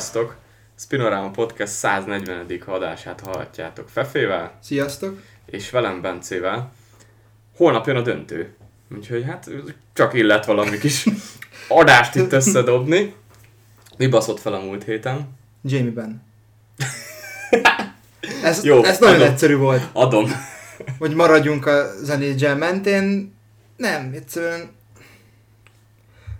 Sziasztok! Spinorama Podcast 140. adását hallhatjátok Fefével. Sziasztok! És velem Bencével. Holnap jön a döntő. Úgyhogy hát csak illet valami kis adást itt összedobni. Mi baszott fel a múlt héten? Jamie Benn. ez, Jó, ez nagyon adom. egyszerű volt. Adom. Hogy maradjunk a zenédzsel mentén. Nem, egyszerűen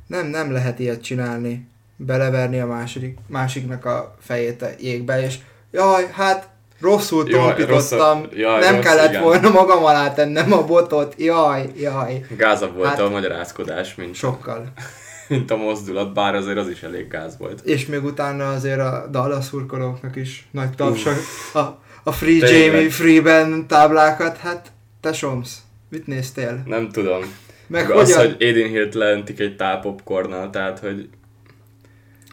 nem, nem lehet ilyet csinálni beleverni a második, másiknak a fejét a jégbe, és jaj, hát rosszul tompítottam, nem rossz, kellett igen. volna magam alá tennem a botot, jaj, jaj. Gázabb volt hát, a magyarázkodás, mint sokkal. mint a mozdulat, bár azért az is elég gáz volt. És még utána azért a Dallas szurkolóknak is nagy tapsak. A, a Free Tényleg. Jamie Freeben táblákat, hát te somsz, mit néztél? Nem tudom. Meg, az, hogy Aiden Hill-t leöntik egy tál popcornnal, tehát hogy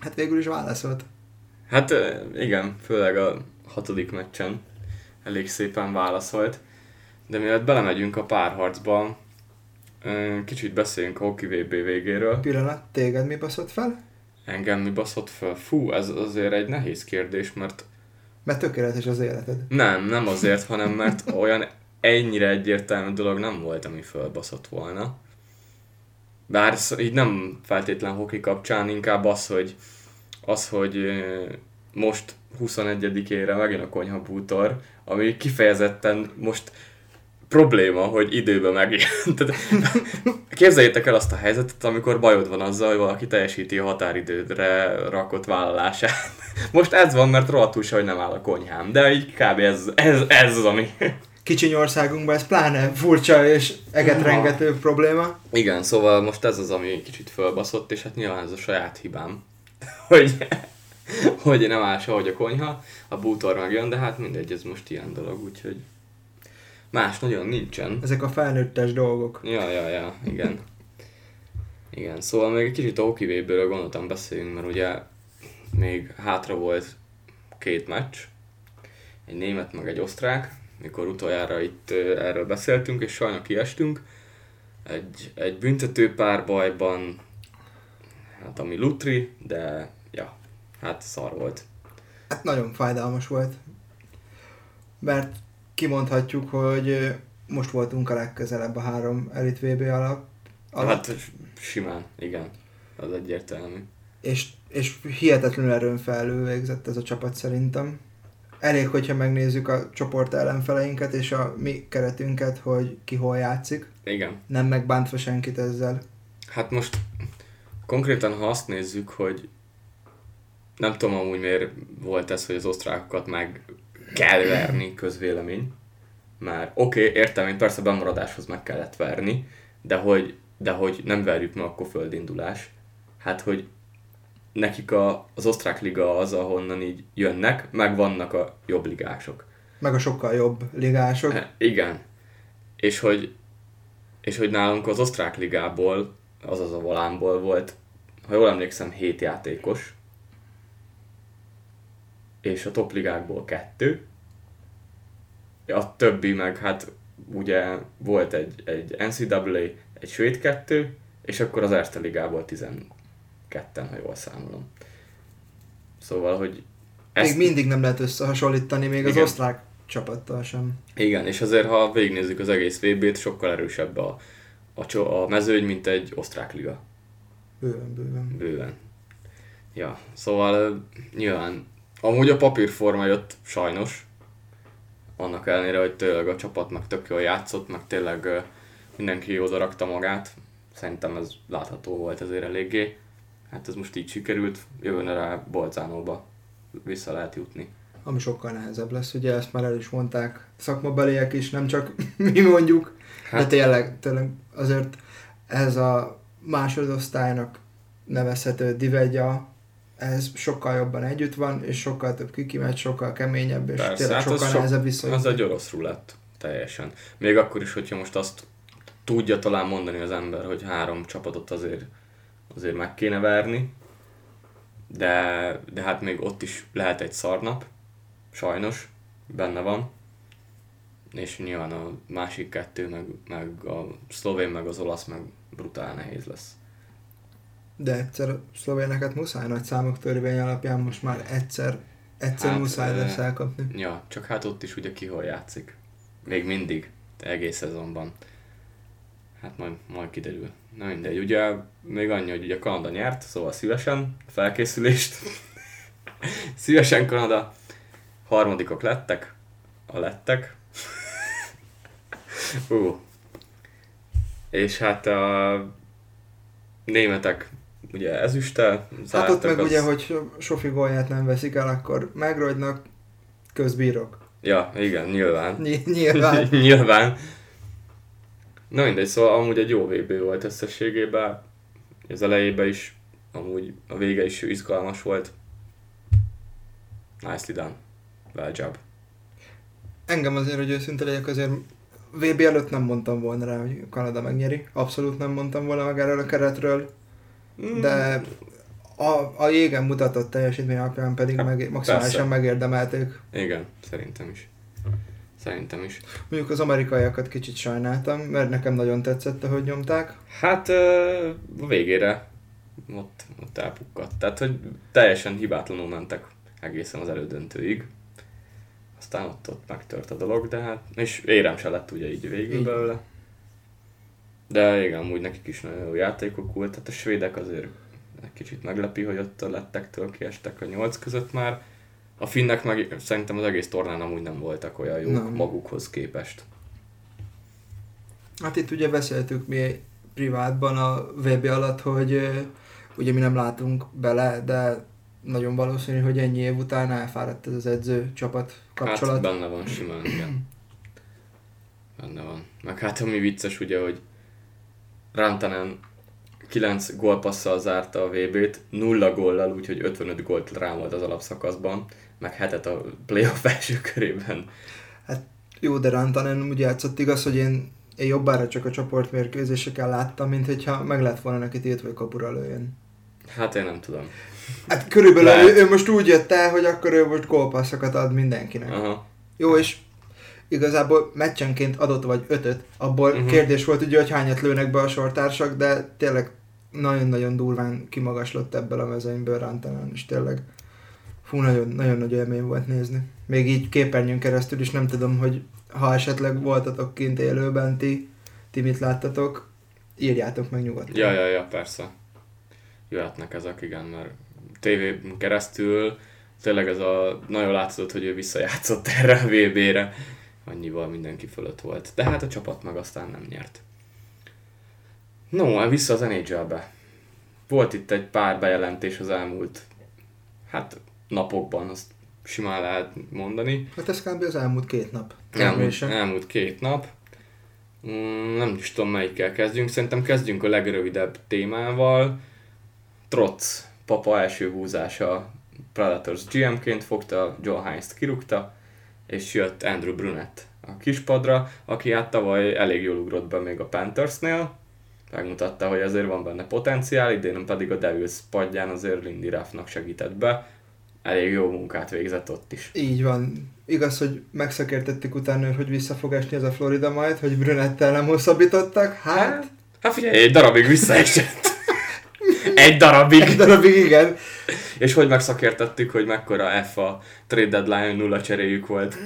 Hát végül is válaszolt. Hát igen, főleg a hatodik meccsen elég szépen válaszolt. De mielőtt belemegyünk a párharcba, kicsit beszéljünk a Hockey VB végéről. Pillanat, téged mi baszott fel? Engem mi baszott fel? Fú, ez azért egy nehéz kérdés, mert... Mert tökéletes az életed. Nem, nem azért, hanem mert olyan ennyire egyértelmű dolog nem volt, ami fölbaszott volna. Bár így nem feltétlen hoki kapcsán, inkább az, hogy, az, hogy most 21-ére megint a konyha bútor, ami kifejezetten most probléma, hogy időben megjelent. Képzeljétek el azt a helyzetet, amikor bajod van azzal, hogy valaki teljesíti a határidődre rakott vállalását. Most ez van, mert rohadtul se, hogy nem áll a konyhám. De így kb. ez, ez, ez az, ami kicsiny országunkban ez pláne furcsa és egetrengető ja. probléma. Igen, szóval most ez az, ami kicsit fölbaszott, és hát nyilván ez a saját hibám, hogy, hogy nem áll hogy a konyha, a bútor megjön, de hát mindegy, ez most ilyen dolog, úgyhogy más nagyon nincsen. Ezek a felnőttes dolgok. Ja, ja, ja, igen. Igen, szóval még egy kicsit Okivéből gondoltam beszéljünk, mert ugye még hátra volt két meccs, egy német meg egy osztrák, mikor utoljára itt erről beszéltünk, és sajnos kiestünk. Egy, egy büntető párbajban, hát ami lutri, de ja, hát szar volt. Hát nagyon fájdalmas volt. Mert kimondhatjuk, hogy most voltunk a legközelebb a három Elit VB alatt. alatt. Hát simán, igen. Az egyértelmű. És, és hihetetlenül erőn felül végzett ez a csapat szerintem elég, hogyha megnézzük a csoport ellenfeleinket és a mi keretünket, hogy ki hol játszik. Igen. Nem megbántva senkit ezzel. Hát most konkrétan, ha azt nézzük, hogy nem tudom amúgy miért volt ez, hogy az osztrákokat meg kell verni közvélemény. Már oké, okay, értem, hogy persze bemaradáshoz meg kellett verni, de hogy, de hogy nem verjük meg, akkor földindulás. Hát, hogy nekik a, az osztrák liga az, ahonnan így jönnek, meg vannak a jobb ligások. Meg a sokkal jobb ligások. E, igen. És hogy, és hogy nálunk az osztrák ligából, azaz a Volánból volt, ha jól emlékszem, 7 játékos, és a top ligákból kettő, a többi meg hát ugye volt egy, egy NCAA, egy svéd kettő, és akkor az Erste ligából 10, ketten, ha jól számolom. Szóval, hogy ezt... Még mindig nem lehet összehasonlítani, még Igen. az osztrák csapattal sem. Igen, és azért, ha végignézzük az egész VB-t, sokkal erősebb a, a, a mezőny, mint egy osztrák liga. Bőven, bőven. Bőven. Ja, szóval nyilván, amúgy a papírforma jött sajnos, annak ellenére, hogy tényleg a csapat meg tök jól játszott, meg tényleg mindenki oda rakta magát. Szerintem ez látható volt azért eléggé hát ez most így sikerült, jövőn rá Bolcánóba vissza lehet jutni. Ami sokkal nehezebb lesz, ugye ezt már el is mondták szakmabeliek is, nem csak mi mondjuk, hát. de tényleg, tényleg azért ez a másodosztálynak nevezhető divegya, ez sokkal jobban együtt van, és sokkal több kikimegy, sokkal keményebb, és Persze, tényleg hát sokkal nehezebb visszajutni. Az egy orosz rulett, teljesen. Még akkor is, hogyha most azt tudja talán mondani az ember, hogy három csapatot azért azért meg kéne verni, de, de hát még ott is lehet egy szarnap, sajnos, benne van, és nyilván a másik kettő, meg, meg a szlovén, meg az olasz, meg brutál nehéz lesz. De egyszer a szlovéneket muszáj nagy számok törvény alapján most már egyszer, egyszer hát, muszáj lesz elkapni. Ja, csak hát ott is ugye ki hol játszik. Még mindig, egész szezonban. Hát majd, majd kiderül. Na mindegy, ugye még annyi, hogy ugye Kanada nyert, szóval szívesen felkészülést. szívesen Kanada. Harmadikok lettek, a lettek. Ú. És hát a németek ugye ezüsttel Hát ott meg az... ugye, hogy Sofi gólját nem veszik el, akkor megrogynak közbírok. Ja, igen, nyilván. Ny- nyilván. nyilván. Na mindegy, szóval amúgy egy jó VB volt összességében. Az elejében is, amúgy a vége is izgalmas volt. Nicely done. Well job. Engem azért, hogy őszinte legyek, azért VB előtt nem mondtam volna rá, hogy Kanada megnyeri. Abszolút nem mondtam volna meg erről a keretről. Mm. De a, a jégen mutatott teljesítmény alapján pedig hát, meg, maximálisan persze. megérdemelték. Igen, szerintem is. Szerintem is. Mondjuk az amerikaiakat kicsit sajnáltam, mert nekem nagyon tetszett, ahogy nyomták. Hát a végére ott, ott elpukkadt. Tehát, hogy teljesen hibátlanul mentek egészen az elődöntőig. Aztán ott, ott megtört a dolog, de hát, és érem se lett ugye így végül belőle. De igen, amúgy nekik is nagyon jó játékok volt, tehát a svédek azért egy kicsit meglepi, hogy ott a lettektől kiestek a nyolc között már. A finnek meg szerintem az egész tornán amúgy nem voltak olyan jók nem. magukhoz képest. Hát itt ugye beszéltük mi privátban a VB alatt, hogy ugye mi nem látunk bele, de nagyon valószínű, hogy ennyi év után elfáradt ez az edző csapat kapcsolat. Hát benne van simán, igen. Benne van. Meg hát ami vicces ugye, hogy Rantanen 9 gólpasszal zárta a VB-t, nulla góllal, úgyhogy 55 gólt rámolt az alapszakaszban, meg hetet a playoff első körében. Hát jó, de Rantanen úgy játszott igaz, hogy én, én jobbára csak a csoportmérkőzéseken láttam, mint hogyha meg lett volna neki tiltva, hogy kapura lőjön. Hát én nem tudom. Hát körülbelül ő, ő, most úgy jött el, hogy akkor ő most gólpasszokat ad mindenkinek. Aha. Jó, és igazából meccsenként adott vagy ötöt, abból uh-huh. kérdés volt ugye, hogy hányat lőnek be a sortársak, de tényleg nagyon-nagyon durván kimagaslott ebből a mezőnyből Rantanen, és tényleg fú, nagyon, nagyon nagy élmény volt nézni. Még így képernyőn keresztül is nem tudom, hogy ha esetleg voltatok kint élőben, ti, ti mit láttatok, írjátok meg nyugodtan. Ja, ja, ja, persze. Jöhetnek ezek, igen, mert tévén keresztül tényleg ez a nagyon látszott, hogy ő visszajátszott erre a VB-re annyival mindenki fölött volt. De hát a csapat meg aztán nem nyert. No, vissza az NHL-be. Volt itt egy pár bejelentés az elmúlt hát napokban, azt simán lehet mondani. Hát ez kb. az elmúlt két nap. Elmúlt, elmúlt két nap. Mm, nem is tudom melyikkel kezdjünk, szerintem kezdjünk a legrövidebb témával. Trotz papa első húzása Predators GM-ként fogta, Joe Heinz-t kirúgta, és jött Andrew Brunett a kispadra, aki hát tavaly elég jól ugrott be még a Panthersnél, megmutatta, hogy azért van benne potenciál, idén pedig a Devils padján azért Lindy Ruffnak segített be, elég jó munkát végzett ott is. Így van. Igaz, hogy megszakértettük utána, hogy vissza fog esni ez a Florida majd, hogy Brunettel nem hosszabbítottak, hát... Hát, hát figyelj, egy darabig visszaesett. egy darabig. Egy darabig, igen. És hogy megszakértettük, hogy mekkora F a trade deadline nulla cseréjük volt.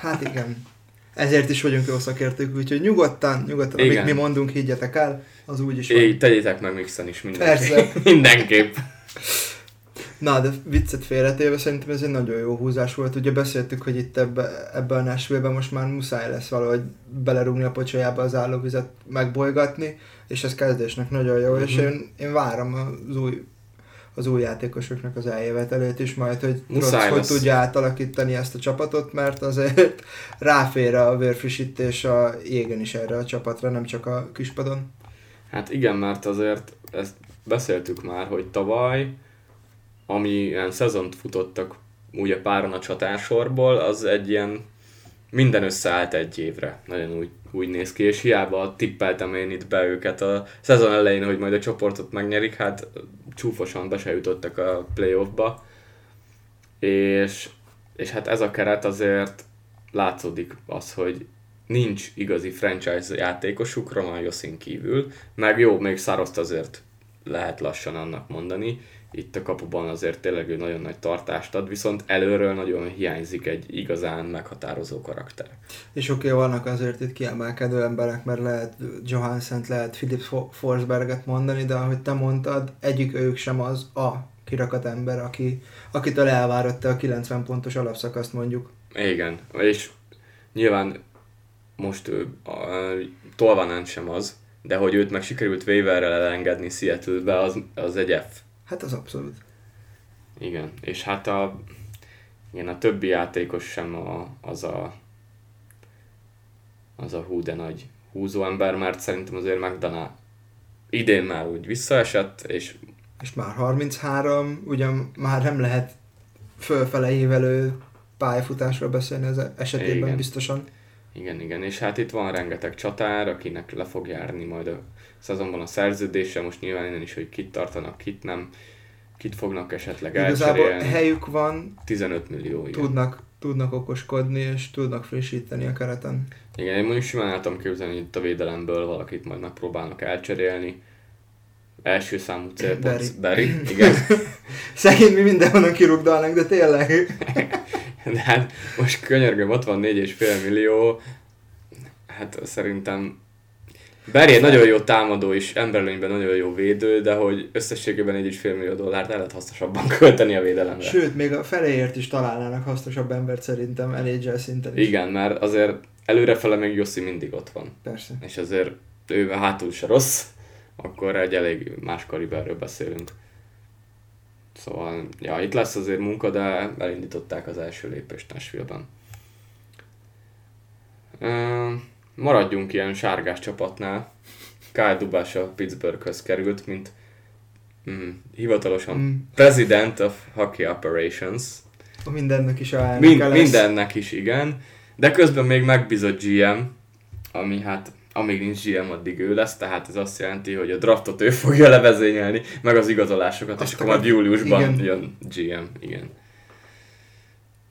Hát igen. Ezért is vagyunk jó szakértők, úgyhogy nyugodtan, nyugodtan, igen. amit mi mondunk, higgyetek el, az úgy is van. tegyétek meg mixen is mindenképp. Persze. mindenképp. Na, de viccet félretéve szerintem ez egy nagyon jó húzás volt. Ugye beszéltük, hogy itt ebbe, ebbe a nashville most már muszáj lesz valahogy belerúgni a pocsajába az állóvizet, megbolygatni, és ez kezdésnek nagyon jó, uh-huh. és mhm. én, én várom az új az új játékosoknak az eljövetelét is, majd hogy Muszáj hogy tudja átalakítani ezt a csapatot, mert azért ráfér a vérfrissítés a jégen is erre a csapatra, nem csak a kispadon. Hát igen, mert azért ezt beszéltük már, hogy tavaly, ami ilyen szezont futottak ugye páran a csatársorból, az egy ilyen minden összeállt egy évre. Nagyon úgy, úgy néz ki, és hiába tippeltem én itt be őket a szezon elején, hogy majd a csoportot megnyerik, hát csúfosan be se jutottak a playoffba. És, és hát ez a keret azért látszódik az, hogy nincs igazi franchise játékosuk Roman Joszin kívül, meg jó, még Szároszt azért lehet lassan annak mondani. Itt a kapuban azért tényleg ő nagyon nagy tartást ad, viszont előről nagyon hiányzik egy igazán meghatározó karakter. És oké, okay, vannak azért itt kiemelkedő emberek, mert lehet Johansen, lehet Philip Forsberget mondani, de ahogy te mondtad, egyik ők sem az a kirakat ember, aki, akitől elvárott a 90 pontos alapszakaszt mondjuk. Igen, és nyilván most ő, a, Tolvanán sem az, de hogy őt meg sikerült waiverrel elengedni Seattle-be, az, az egy F. Hát az abszolút. Igen, és hát a, igen, a többi játékos sem a, az a az a hú de nagy húzó ember, mert szerintem azért McDonough idén már úgy visszaesett, és és már 33, ugyan már nem lehet fölfele évelő pályafutásról beszélni az esetében igen. biztosan. Igen, igen, és hát itt van rengeteg csatár, akinek le fog járni majd a szezonban a szerződése, most nyilván innen is, hogy kit tartanak, kit nem, kit fognak esetleg Igazából elcserélni. helyük van, 15 millió, igen. Tudnak, tudnak okoskodni, és tudnak frissíteni a kereten. Igen, én mondjuk simán el tudom képzelni, hogy itt a védelemből valakit majd megpróbálnak elcserélni, Első számú célpont. Barry. igen. Szegény mi mindenhonnan kirugdalnak, de tényleg. de hát most könyörgöm, ott van 4,5 millió. Hát szerintem Egy nagyon jó támadó is, emberlőnyben nagyon jó védő, de hogy összességében 4,5 millió dollárt el lehet hasznosabban költeni a védelemre. Sőt, még a feléért is találnának hasznosabb embert szerintem NHL szinten is. Igen, mert azért előrefele még Jossi mindig ott van. Persze. És azért ő hátul se rossz akkor egy elég más kaliberről beszélünk. Szóval, ja, itt lesz azért munka, de elindították az első lépést Nashville-ben. Maradjunk ilyen sárgás csapatnál. Kyle Dubás a Pittsburghöz került, mint mm, hivatalosan mm. President of Hockey Operations. A mindennek is a Mind, Mindennek is, igen. De közben még megbízott GM, ami hát amíg nincs GM, addig ő lesz, tehát ez azt jelenti, hogy a draftot ő fogja levezényelni, meg az igazolásokat, azt és akkor majd júliusban igen. jön GM, igen.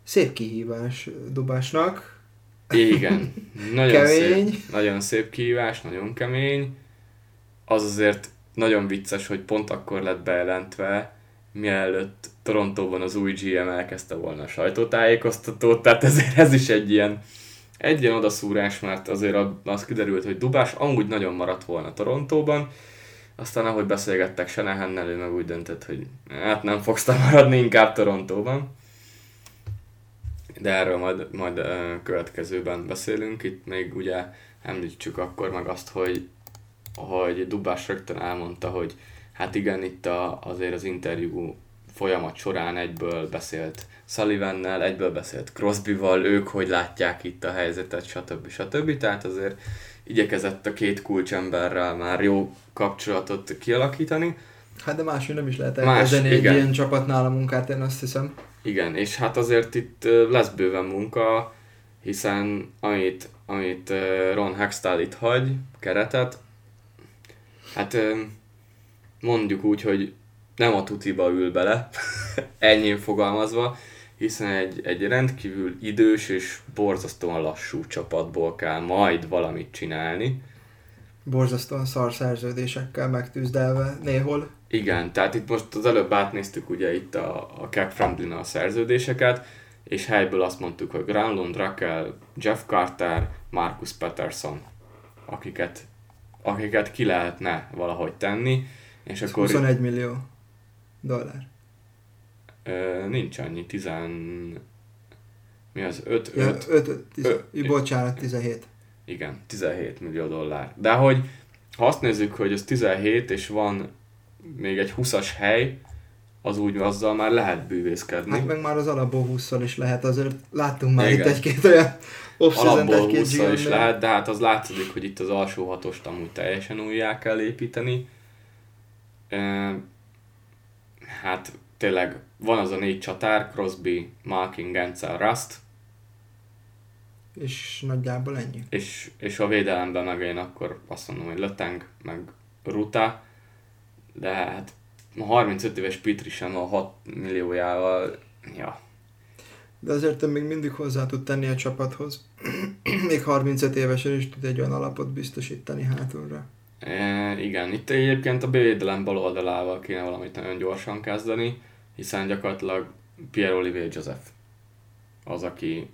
Szép kihívás Dubásnak. Igen, nagyon kemény. szép, nagyon szép kihívás, nagyon kemény. Az azért nagyon vicces, hogy pont akkor lett bejelentve, mielőtt Torontóban az új GM elkezdte volna a sajtótájékoztatót, tehát ezért ez is egy ilyen egy ilyen odaszúrás, mert azért az kiderült, hogy Dubás amúgy nagyon maradt volna Torontóban, aztán ahogy beszélgettek Senehennel, ő meg úgy döntött, hogy hát nem fogsz maradni, inkább Torontóban. De erről majd, majd következőben beszélünk. Itt még ugye említsük akkor meg azt, hogy, hogy Dubás rögtön elmondta, hogy hát igen, itt a, azért az interjú folyamat során egyből beszélt Sullivannel, egyből beszélt Crosbyval, ők hogy látják itt a helyzetet, stb. stb. Tehát azért igyekezett a két kulcsemberrel már jó kapcsolatot kialakítani. Hát de máshogy nem is lehet elkezdeni egy ilyen csapatnál a munkát, én azt hiszem. Igen, és hát azért itt lesz bőven munka, hiszen amit, amit Ron Hextall itt hagy, keretet, hát mondjuk úgy, hogy nem a tutiba ül bele, ennyi fogalmazva, hiszen egy, egy rendkívül idős és borzasztóan lassú csapatból kell majd valamit csinálni. Borzasztóan szar szerződésekkel megtűzdelve néhol. Igen, tehát itt most az előbb átnéztük ugye itt a, a Cap friendly a szerződéseket, és helyből azt mondtuk, hogy Granlund, Raquel, Jeff Carter, Marcus Peterson, akiket, akiket ki lehetne valahogy tenni. És Ez akkor 21 millió dollár. Ö, nincs annyi, tizen... Mi az? 5, ja, 5, 5, 10, bocsánat, 17. Igen, 17 millió dollár. De hogy ha azt nézzük, hogy ez 17, és van még egy 20-as hely, az úgy azzal már lehet bűvészkedni. Hát meg már az alapból 20 is lehet, azért láttunk már Igen. itt egy-két olyan Alapból 20 is lehet, de hát az látszik, hogy itt az alsó hatost amúgy teljesen újjá kell építeni. hát tényleg van az a négy csatár, Crosby, Malkin, Gensel, Rust. És nagyjából ennyi. És, és a védelemben meg én akkor azt mondom, hogy Leteng, meg Ruta, de hát a 35 éves Pitri sem a 6 milliójával, ja. De azért még mindig hozzá tud tenni a csapathoz. még 35 évesen is tud egy olyan alapot biztosítani hátulra. E, igen, itt egyébként a védelem bal oldalával kéne valamit nagyon gyorsan kezdeni, hiszen gyakorlatilag Pierre-Olivier Joseph az, aki,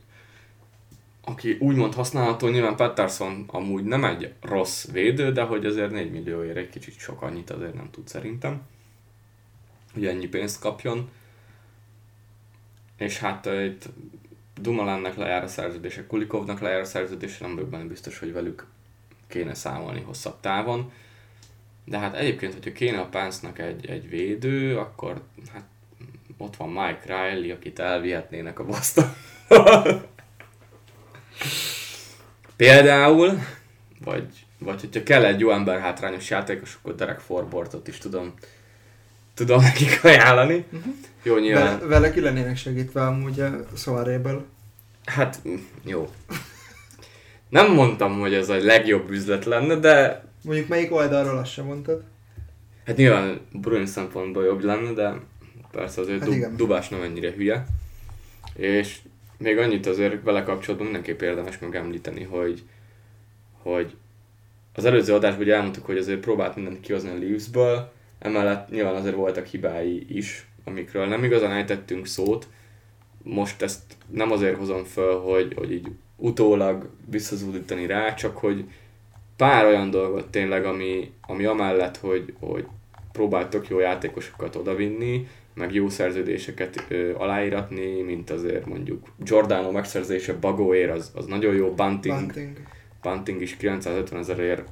aki úgymond használható, nyilván Patterson amúgy nem egy rossz védő, de hogy azért 4 millióért egy kicsit sok annyit azért nem tud szerintem, hogy ennyi pénzt kapjon. És hát uh, itt Dumoulin-nek lejár a szerződése, Kulikovnak lejár a szerződése, nem vagyok benne biztos, hogy velük kéne számolni hosszabb távon. De hát egyébként, hogyha kéne a Pánsznak egy, egy védő, akkor hát ott van Mike Riley, akit elvihetnének a Boston. Például, vagy, vagy hogyha kell egy jó ember hátrányos játékos, akkor Derek Forbortot is tudom, tudom nekik ajánlani. Uh-huh. Jó, nyilván. Vele, vele ki lennének segítve amúgy a Soaréből. Hát, jó. Nem mondtam, hogy ez a legjobb üzlet lenne, de... Mondjuk melyik oldalról azt sem mondtad? Hát nyilván Bruin szempontból jobb lenne, de persze azért hát du- Dubás nem ennyire hülye. És még annyit azért vele kapcsolatban mindenképp érdemes megemlíteni, hogy, hogy az előző adásban ugye elmondtuk, hogy azért próbált mindent kihozni a Leafsből, emellett nyilván azért voltak hibái is, amikről nem igazán ejtettünk szót. Most ezt nem azért hozom föl, hogy, hogy így utólag visszazúdítani rá, csak hogy pár olyan dolgot tényleg, ami, ami amellett, hogy, hogy próbáltok jó játékosokat odavinni, meg jó szerződéseket ö, aláíratni, mint azért mondjuk Giordano megszerzése Bagóér, az, az nagyon jó, Bunting, Bunting. Bunting is 950 ezerért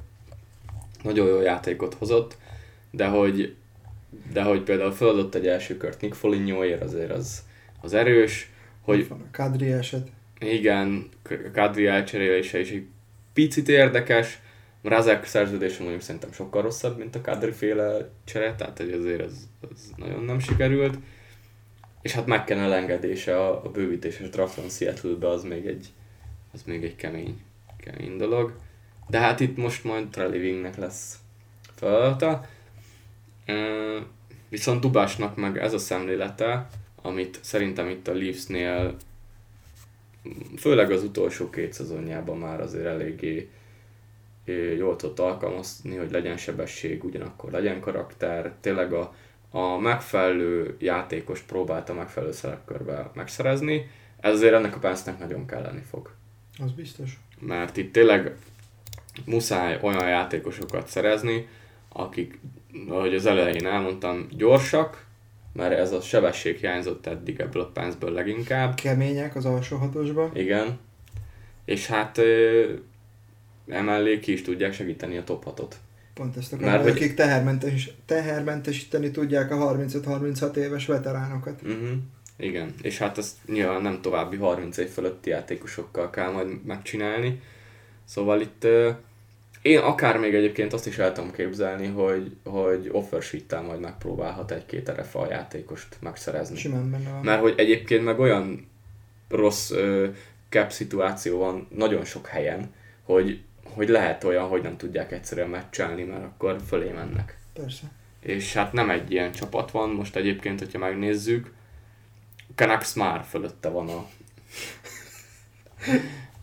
nagyon jó játékot hozott, de hogy, de hogy például feladott egy első kört Nick Folignoért azért az, az erős, hogy... Van a Kadri eset. Igen, Kadri elcserélése is egy picit érdekes, Mrazek szerződése mondjuk szerintem sokkal rosszabb, mint a Kadri féle csere, tehát hogy azért ez, ez nagyon nem sikerült. És hát meg kell elengedése a, a bővítéses drafton Seattle-be az még egy, az még egy kemény, kemény dolog. De hát itt most majd Trelivingnek lesz feladata. Viszont Dubásnak meg ez a szemlélete, amit szerintem itt a Leafsnél főleg az utolsó két szezonjában már azért eléggé jól tudott alkalmazni, hogy legyen sebesség, ugyanakkor legyen karakter, tényleg a, a megfelelő játékos próbálta megfelelő szerepkörbe megszerezni, ez azért ennek a pásznak nagyon kelleni fog. Az biztos. Mert itt tényleg muszáj olyan játékosokat szerezni, akik, ahogy az elején elmondtam, gyorsak, mert ez a sebesség hiányzott eddig ebből a pénzből leginkább. Kemények az alsó hatosban. Igen. És hát emellé ki is tudják segíteni a top 6-ot. Pont ezt akarom, Mert, hogy... akik tehermentes, tehermentesíteni tudják a 35-36 éves veteránokat. Uh-huh. Igen, és hát ezt nyilván nem további 30 év fölötti játékosokkal kell majd megcsinálni. Szóval itt uh, én akár még egyébként azt is el tudom képzelni, hogy, hogy offer sheet majd megpróbálhat egy-két RFA játékost megszerezni. Simán benne van. Mert hogy egyébként meg olyan rossz uh, cap szituáció van nagyon sok helyen, hogy hogy lehet olyan, hogy nem tudják egyszerűen meccselni, mert akkor fölé mennek. Persze. És hát nem egy ilyen csapat van, most egyébként, hogyha megnézzük, Canucks már fölötte van a,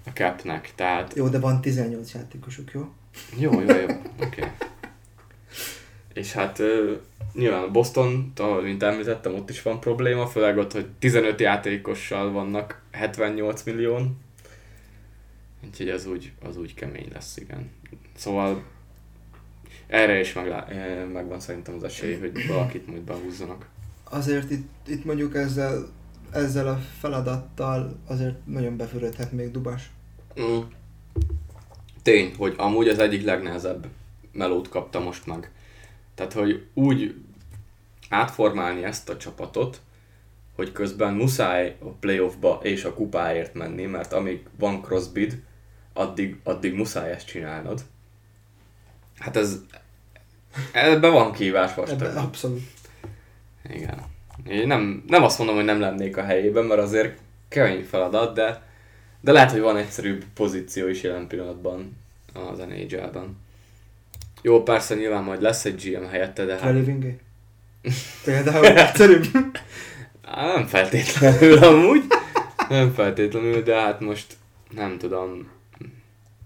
a capnek, tehát... Jó, de van 18 játékosuk, jó? Jó, jó, jó, oké. Okay. És hát nyilván Boston, ahol, mint említettem, ott is van probléma, főleg ott, hogy 15 játékossal vannak 78 millión, Úgyhogy az úgy, az úgy kemény lesz, igen. Szóval erre is meglá- megvan szerintem az esély, hogy valakit majd behúzzanak. Azért itt, itt mondjuk ezzel, ezzel a feladattal azért nagyon befürödhet még Dubas. Mm. Tény, hogy amúgy az egyik legnehezebb melót kapta most meg. Tehát, hogy úgy átformálni ezt a csapatot, hogy közben muszáj a playoffba és a kupáért menni, mert amíg van crossbid, addig, addig muszáj ezt csinálnod. Hát ez, ebben van kívás vastag. abszolút. Igen. Én nem, nem azt mondom, hogy nem lennék a helyében, mert azért kemény feladat, de, de lehet, hogy van egyszerűbb pozíció is jelen pillanatban az NHL-ben. Jó, persze nyilván majd lesz egy GM helyette, de hát... Például egyszerűbb. nem feltétlenül amúgy. Nem feltétlenül, de hát most nem tudom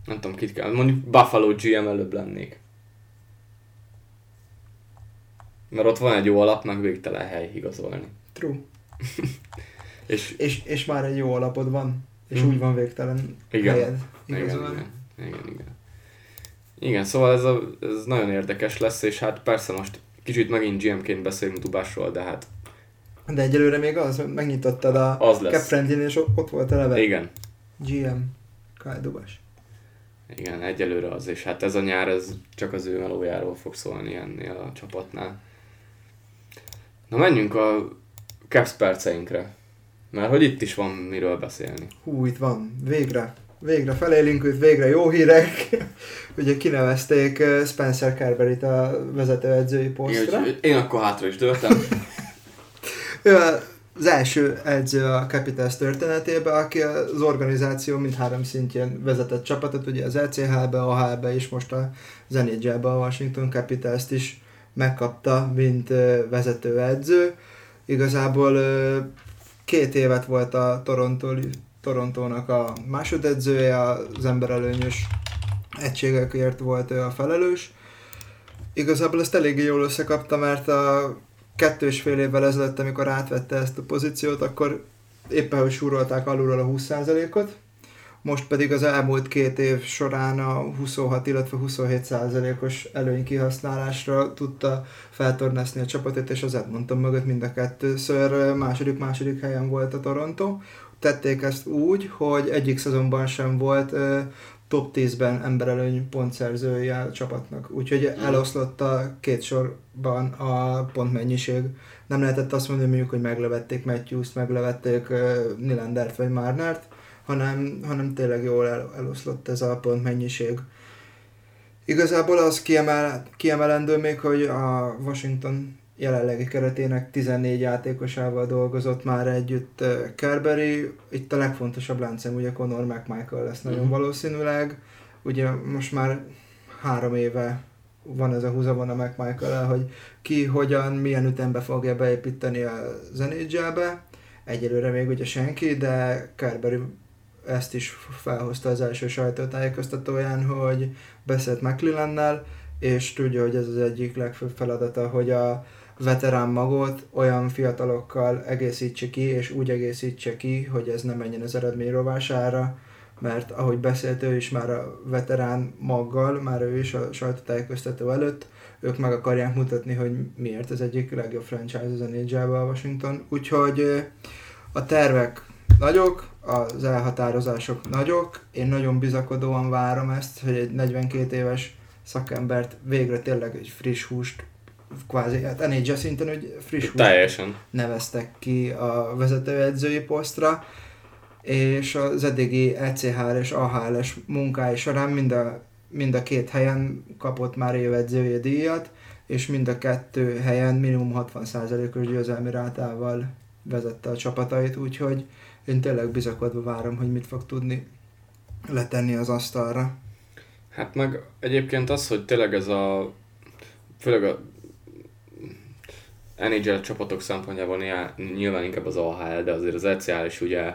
nem tudom, kit kell. Mondjuk Buffalo GM előbb lennék. Mert ott van egy jó alap, meg végtelen hely igazolni. True. És És, és már egy jó alapod van, és Mhm. úgy van végtelen Igen. helyed igen, igazolni. igen, igen, igen. Igen, szóval ez, a, ez nagyon érdekes lesz, és hát persze most kicsit megint GM-ként beszélünk Dubásról, de hát De egyelőre még az, megnyitottad a az Cap és ott volt eleve. Igen, GM. Kyle Dubas. Igen, egyelőre az, és hát ez a nyár, ez csak az ő melójáról fog szólni ennél a csapatnál. Na menjünk a Caps perceinkre, mert hogy itt is van miről beszélni. Hú, itt van. Végre. Végre felélénkült, végre jó hírek. Ugye kinevezték eh, Spencer Carberit a vezetőedzői posztra. Igen, én akkor hátra is dőltem. Ő az első edző a Capitals történetében, aki az organizáció mindhárom szintjén vezetett csapatot, ugye az ECHL-be, AHL-be és most a NHL-be a Washington Capitals-t is megkapta, mint ö, vezetőedző. Igazából két évet volt a Toronto, Torontónak a másodedzője, az emberelőnyös egységekért volt ő a felelős. Igazából ezt eléggé jól összekapta, mert a kettő és fél évvel ezelőtt, amikor átvette ezt a pozíciót, akkor éppen, hogy súrolták alulról a 20%-ot, most pedig az elmúlt két év során a 26, illetve 27 százalékos előny kihasználásra tudta feltornászni a csapatot, és az Edmonton mögött mind a kettőször második-második helyen volt a Toronto. Tették ezt úgy, hogy egyik szezonban sem volt top 10-ben emberelőny pontszerzője a csapatnak. Úgyhogy eloszlott a két sorban a pontmennyiség. Nem lehetett azt mondani, mondjuk, hogy meglevették Matthews-t, meglevették uh, Nylandert vagy Marnert, hanem, hanem tényleg jól el, eloszlott ez a pontmennyiség. Igazából az kiemel, kiemelendő még, hogy a Washington jelenlegi keretének 14 játékosával dolgozott már együtt Carberry. Itt a legfontosabb láncem ugye Conor McMichael lesz nagyon Mhm. valószínűleg. Ugye most már három éve van ez a húzavon a McMichael, hogy ki, hogyan, milyen ütembe fogja beépíteni a zenédzsába. Egyelőre még ugye senki, de Carberry ezt is felhozta az első sajtótájékoztatóján, hogy beszélt McLellannel, és tudja, hogy ez az egyik legfőbb feladata, hogy a veterán magot olyan fiatalokkal egészítse ki, és úgy egészítse ki, hogy ez ne menjen az eredmény rovására, mert ahogy beszélt ő is már a veterán maggal, már ő is a sajtótájékoztató előtt, ők meg akarják mutatni, hogy miért az egyik legjobb franchise az nhl a Washington. Úgyhogy a tervek nagyok, az elhatározások nagyok, én nagyon bizakodóan várom ezt, hogy egy 42 éves szakembert végre tényleg egy friss húst, kvázi, hát NHL szinten, hogy friss Teljesen. neveztek ki a vezetőedzői posztra, és az eddigi ECHL és AHL-es munkái során mind a, mind a két helyen kapott már évedzői díjat, és mind a kettő helyen minimum 60%-os győzelmi rátával vezette a csapatait, úgyhogy én tényleg bizakodva várom, hogy mit fog tudni letenni az asztalra. Hát meg egyébként az, hogy tényleg ez a, főleg a NHL csapatok szempontjából nyilván- inkább az AHL, de azért az ECHL is ugye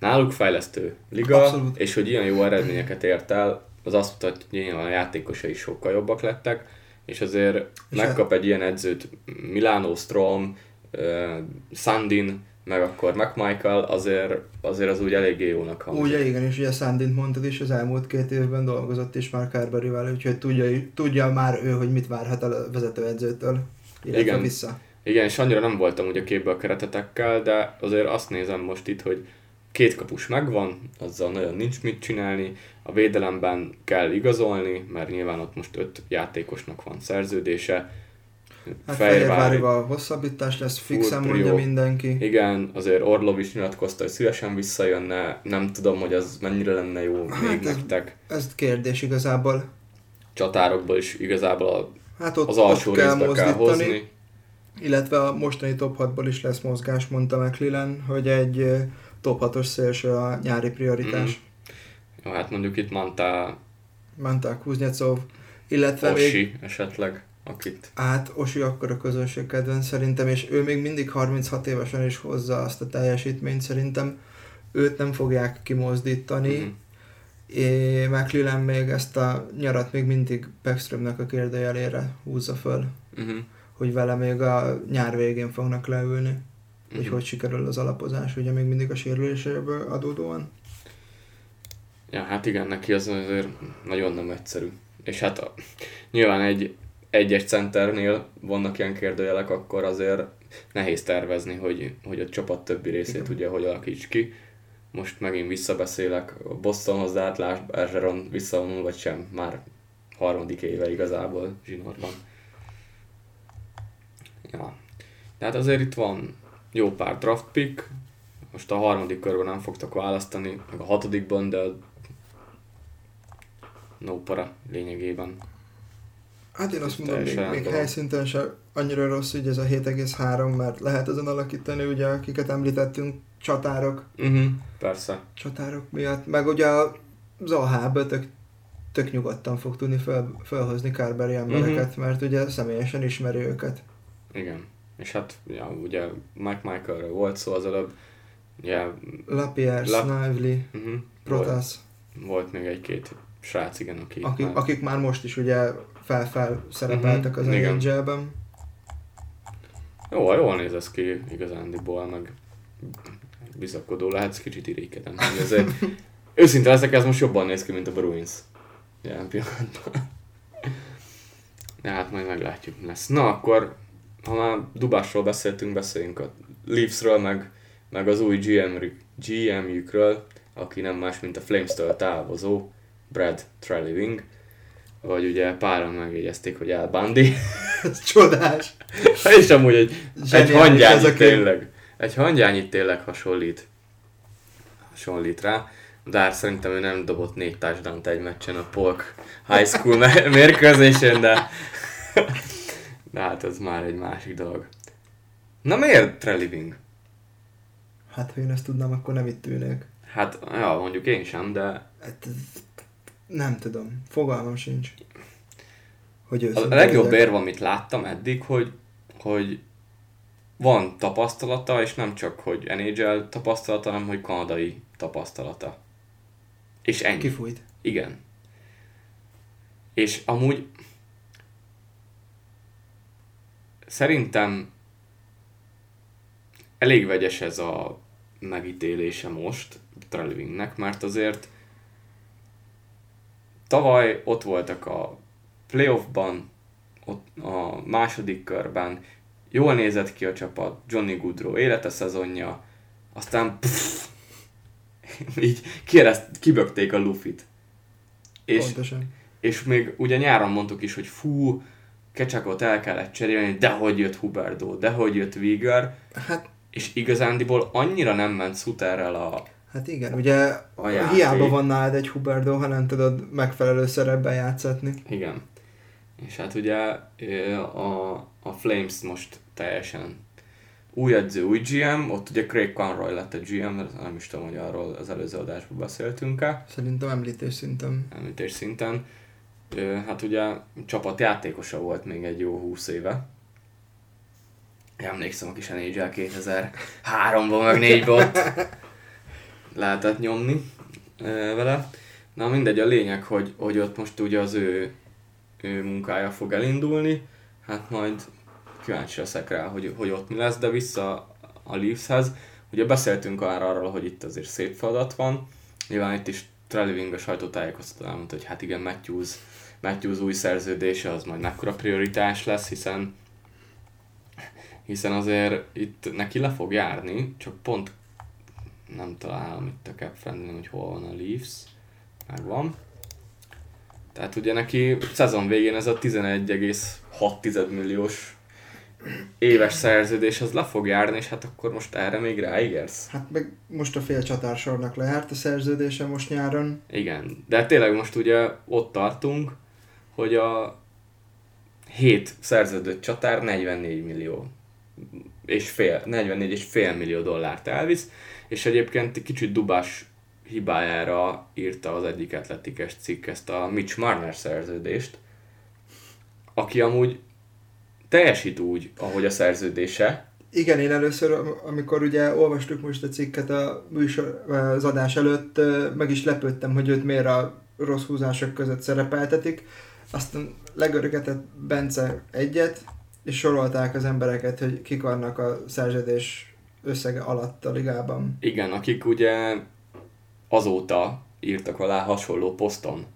náluk fejlesztő liga, Abszolút. és hogy ilyen jó eredményeket ért el, az azt mutatja, hogy nyilván a játékosai is sokkal jobbak lettek, és azért És megkap egy ilyen edzőt Milano Strom, uh, Sandin, meg akkor McMichael, azért, azért az úgy eléggé jónak hangzik. Ugye igen, és ugye Sandint mondtad is, az elmúlt két évben dolgozott is már Carberryvel, úgyhogy tudja, tudja már ő, hogy mit várhat el a vezetőedzőtől, illetve Igen. vissza. Igen, és annyira nem voltam ugye képbe a keretetekkel, de azért azt nézem most itt, hogy két kapus megvan, azzal nagyon nincs mit csinálni, a védelemben kell igazolni, mert nyilván ott most öt játékosnak van szerződése. Hát Fehérvári- Fehérvárival hosszabbítás lesz, fixen mondja mindenki. Igen, azért Orlov is nyilatkozta, hogy szívesen visszajönne, nem tudom, hogy az mennyire lenne jó Hát még ez- nektek. Ez kérdés igazából. Csatárokból is igazából a- Hát ott, az alsó ott kell részbe kell mozdítani, hozni. Illetve a mostani top 6-ból is lesz mozgás, mondta McLellan, hogy egy top 6-os szélső a nyári prioritás. Mhm. Jó, hát mondjuk itt Manta, Mondták Kuznetsov, illetve még Osi esetleg, akit Hát Osi akkor a közönség kedvenc szerintem, és ő még mindig 36 évesen is hozza azt a teljesítményt, szerintem őt nem fogják kimozdítani. Mhm. É, McLellan még ezt a nyarat még mindig Backströmnek a kérdőjelére húzza föl. Uh-huh. Hogy vele még a nyár végén fognak leülni. Mm-hmm. Hogy Mhm. hogy sikerül az alapozás, ugye még mindig a sérüléséből adódóan. Ja, hát igen, neki az azért nagyon nem egyszerű. És hát a, nyilván egy egy-egy centernél vannak ilyen kérdőjelek, akkor azért nehéz tervezni, hogy, hogy a csapat többi részét Igen. ugye hogy alakíts ki. Most megint visszabeszélek a Bostonhoz, de lásd, Bergeron visszavonul vagy sem, már harmadik éve igazából zsinórban. Ja. Tehát azért itt van jó pár draft pick, most a harmadik körben nem fogtak választani, meg a hatodikban, de no para lényegében. Hát én azt mondom, még, még helyszinten se annyira rossz, hogy ez a 7,3, mert lehet ezen alakítani, ugye akiket említettünk, csatárok, Uh-huh. Persze. csatárok miatt, meg ugye az AHB tök, tök nyugodtan fog tudni fel, felhozni Carberry embereket, mert ugye személyesen ismeri őket. Igen. És hát, ja, ugye Mike Michaelről volt szó az előbb, ugye, Lapierre, Lap- Snively, uh-huh. volt, Protas, volt még egy-két srác, igen, aki akik, már- akik már most is ugye fel-fel szerepeltek az Mhm. NHL-ben. Jó, jól néz ez ki igazándiból, meg bizakodó lehetsz, kicsit hogy Ezért, őszinte leszek, ez most jobban néz ki, mint a Bruins. Jelen pillanatban. De hát majd meglátjuk, mi lesz. Na akkor, ha már Dubásról beszéltünk, beszéljünk a Leafsről, meg, meg az új GM, GM-jükről, aki nem más, mint a Flames-től távozó Brad Trelliving, vagy ugye páran megjegyezték, hogy Al Bundy. Ez csodás! És amúgy egy, egy Zseniális a kép. tényleg, egy hangyányit tényleg hasonlít, hasonlít rá, de hát szerintem ő nem dobott négy touchdown egy meccsen a Polk High School mérkőzésen, de, de hát ez már egy másik dolog. Na miért Treliving? Hát ha én ezt tudnám, akkor nem itt ülnék. Hát, ja, mondjuk én sem, de Hát, nem tudom, fogalmam sincs. Hogy a legjobb legyek. érv, amit láttam eddig, hogy, hogy van tapasztalata, és nem csak, hogy NHL tapasztalata, hanem, hogy kanadai tapasztalata. És ennyi. Kifújt. Igen. És amúgy szerintem elég vegyes ez a megítélése most Trellivingnek, mert azért tavaly ott voltak a playoffban, ott a második körben, jól nézett ki a csapat, Johnny Goodrow élete szezonja, aztán pff, így kirezt, kibökték a lufit. És, Pontosan. és még ugye nyáron mondtuk is, hogy fú, Kecsakot el kellett cserélni, de hogy jött Huberdo, de hogy jött Viger, Hát, és igazándiból annyira nem ment Suterrel a... hát igen, ugye A játék. hiába van nálad egy Huberdo, ha nem tudod megfelelő szerepben játszatni. Igen. És hát ugye a, a Flames most teljesen új edző, új GM, ott ugye Craig Conroy lett a GM, nem is tudom, hogy arról az előző adásban beszéltünk-e, Szerintem említés szinten. említés szinten. Hát ugye csapat játékosa volt még egy jó 20 éve. Én Emlékszem a kis NHL 2003-ban, meg 4 ott lehetett nyomni vele. Na mindegy, a lényeg, hogy, hogy ott most ugye az ő, ő munkája fog elindulni, hát majd kíváncsi leszek rá, hogy, hogy ott mi lesz, de vissza a Leafshez. Ugye beszéltünk már arról, hogy itt azért szép feladat van, nyilván itt is Trelliving a sajtótájékoztatón elmondta, hogy hát igen, Matthews, Matthews új szerződése az majd mekkora prioritás lesz, hiszen hiszen azért itt neki le fog járni, csak pont nem találom itt a cap hogy hol van a Leafs. Megvan. Tehát ugye neki szezon végén ez a 11,6 milliós éves szerződés az le fog járni, és hát akkor most erre még ráígérsz? Hát meg most a fél csatársornak lejárt a szerződése most nyáron. Igen, de tényleg most ugye ott tartunk, hogy a 7 szerződött csatár 44 millió és fél, 44 és fél millió dollárt elvisz, és egyébként egy kicsit dubás hibájára írta az egyik atletikes cikk ezt a Mitch Marner szerződést, aki amúgy teljesít úgy, ahogy a szerződése, Igen, én először, am- amikor ugye olvastuk most a cikket a műsor, az adás előtt, meg is lepődtem, hogy őt miért a rossz húzások között szerepeltetik. Aztán legörgetett Bence egyet, és sorolták az embereket, hogy kik vannak a szerződés összege alatt a ligában. Igen, akik ugye azóta írtak alá hasonló poszton,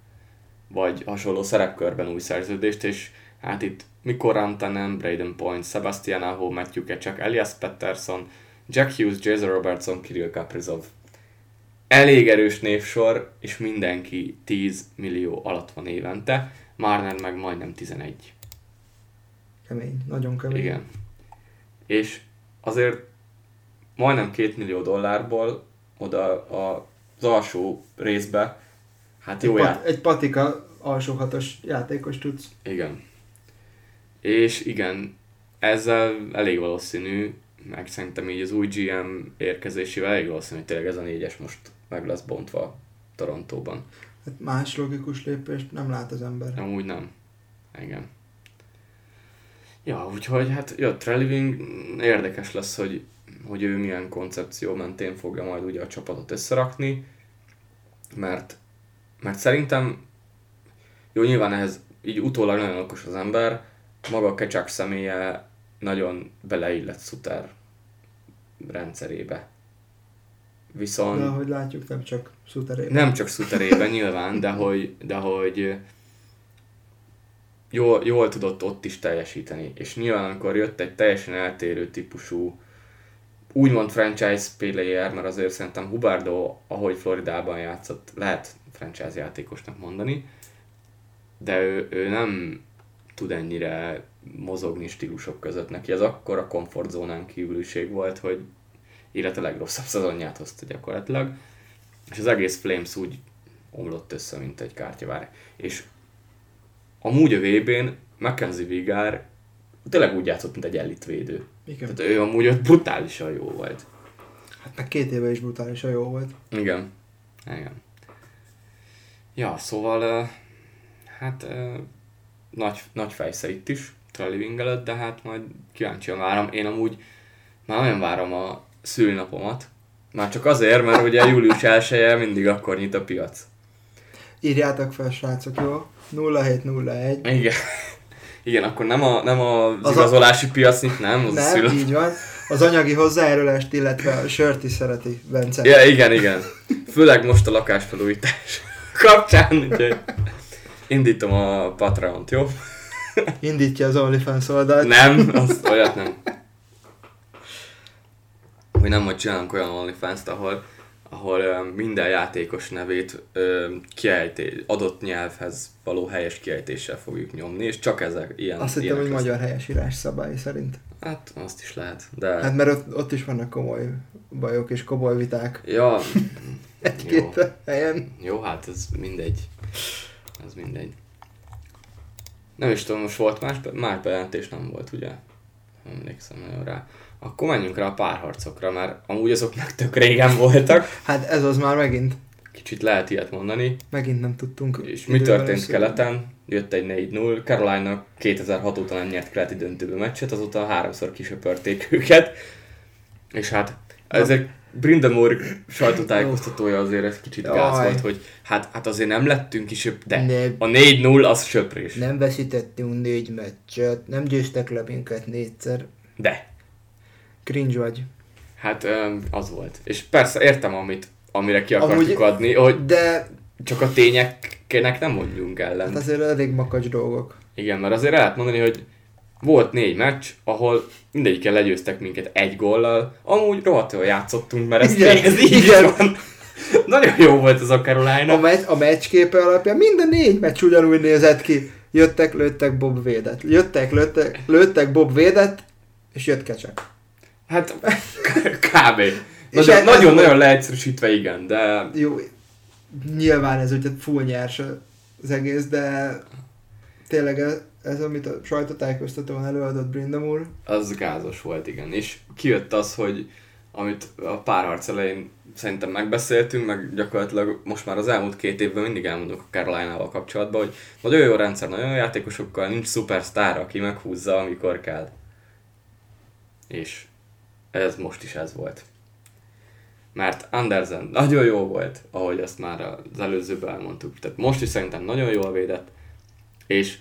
vagy hasonló szerepkörben új szerződést, és hát itt Mikko Rantanen, Braden Point, Sebastian Aho, Matthew Kechak, Elias Pettersson, Jack Hughes, Jason Robertson, Kirill Kaprizov. Elég erős névsor, és mindenki 10 millió alatt van évente, Marner meg majdnem 11. Kemény, nagyon kemény. Igen. És azért majdnem 2 millió dollárból oda az alsó részbe, hát jó egy, ját... pat, egy patika alsó hatos játékos tudsz. Igen. És igen, ezzel elég valószínű, meg szerintem így az új GM érkezésével elég valószínű, hogy tényleg ez a négyes most meg lesz bontva Torontóban. Hát más logikus lépést nem lát az ember. Amúgy nem. Igen. Ja, úgyhogy hát jött Trelliving, érdekes lesz, hogy, hogy ő milyen koncepció mentén fogja majd ugye a csapatot összerakni, mert, mert szerintem jó, nyilván ehhez így utólag nagyon okos az ember, maga a Kecsák személye nagyon beleillett Suter rendszerébe. Viszont... De ahogy látjuk, nem csak Suterében. Nem csak Suterében nyilván, de hogy, de hogy jól, jól tudott ott is teljesíteni. És nyilván amikor jött egy teljesen eltérő típusú úgymond franchise player, mert azért szerintem Hubardo, ahogy Floridában játszott, lehet franchise játékosnak mondani, de ő, ő nem tud ennyire mozogni stílusok között. Neki ez akkor a komfortzónán kívüliség volt, hogy illetve a legrosszabb szezonját hozta gyakorlatilag. És az egész Flames úgy omlott össze, mint egy kártyavár. És amúgy a VB-n Mackenzie Vigár tényleg úgy játszott, mint egy elitvédő. Igen. Tehát ő amúgy ott brutálisan jó volt. Hát meg két éve is brutálisan jó volt. Igen. Igen. Ja, szóval hát nagy, nagy fejsze itt is, Trelliving előtt, de hát majd kíváncsian várom. Én amúgy már olyan várom a szülnapomot. Már csak azért, mert ugye július 1 mindig akkor nyit a piac. Írjátok fel, srácok, jó? 0701. Igen. Igen, akkor nem, a, nem a, az, az igazolási a... piac nyit, nem? Az nem, a így van. Az anyagi hozzájárulást, illetve a sört is szereti Bence. Ja, igen, igen. Főleg most a lakásfelújítás kapcsán, úgyhogy indítom a Patreon-t, jó? Indítja az OnlyFans oldalt. Nem, azt olyat nem. Hogy nem, hogy csinálunk olyan onlyfans ahol, ahol minden játékos nevét kiejté, adott nyelvhez való helyes kiejtéssel fogjuk nyomni, és csak ezek ilyen Azt hittem, hogy magyar helyesírás szabály szerint. Hát, azt is lehet, de... Hát mert ott, ott is vannak komoly bajok és komoly viták. Ja. Egy-két helyen. Jó, hát ez mindegy. Ez mindegy. Nem is tudom, most volt más, más bejelentés nem volt, ugye? Emlékszem nagyon rá. Akkor menjünk rá a párharcokra, mert amúgy azok meg tök régen voltak. Hát ez az már megint. Kicsit lehet ilyet mondani. Megint nem tudtunk. És mi történt keleten? Jött egy 4-0. Carolina 2006 óta nem nyert keleti döntőbe meccset, azóta háromszor kisöpörték őket. És hát ezek Brindamore sajtótájékoztatója azért ez kicsit gáz volt, hogy hát, hát azért nem lettünk kisöp, de ne, a 4-0 az söprés. Nem veszítettünk négy meccset, nem győztek le minket négyszer. De. Cringe vagy. Hát az volt. És persze értem, amit, amire ki akartuk Amúgy, adni, hogy de... csak a tényeknek nem mondjunk ellen. Hát azért elég makacs dolgok. Igen, mert azért el lehet mondani, hogy volt négy meccs, ahol mindegyikkel legyőztek minket egy góllal. Amúgy rohadt jól játszottunk, mert ez, igen, ez így igen. van. Nagyon jó volt az a Carolina. A, meccs, a meccsképe alapján minden négy meccs ugyanúgy nézett ki. Jöttek, lőttek, Bob védett. Jöttek, lőttek, lőttek, Bob védett, és jött kecsek. Hát kb. Nagyon, nagyon, nagyon leegyszerűsítve igen, de... Jó, nyilván ez ugye full nyers az egész, de tényleg ez, ez amit a sajtótájékoztatón előadott Brindamur. Az gázos volt, igen. És kijött az, hogy amit a párharc elején szerintem megbeszéltünk, meg gyakorlatilag most már az elmúlt két évben mindig elmondok a Caroline-val kapcsolatban, hogy nagyon jó rendszer, nagyon jó játékosokkal, nincs szupersztár, aki meghúzza, amikor kell. És ez most is ez volt. Mert Andersen nagyon jó volt, ahogy azt már az előzőben elmondtuk. Tehát most is szerintem nagyon jól védett, és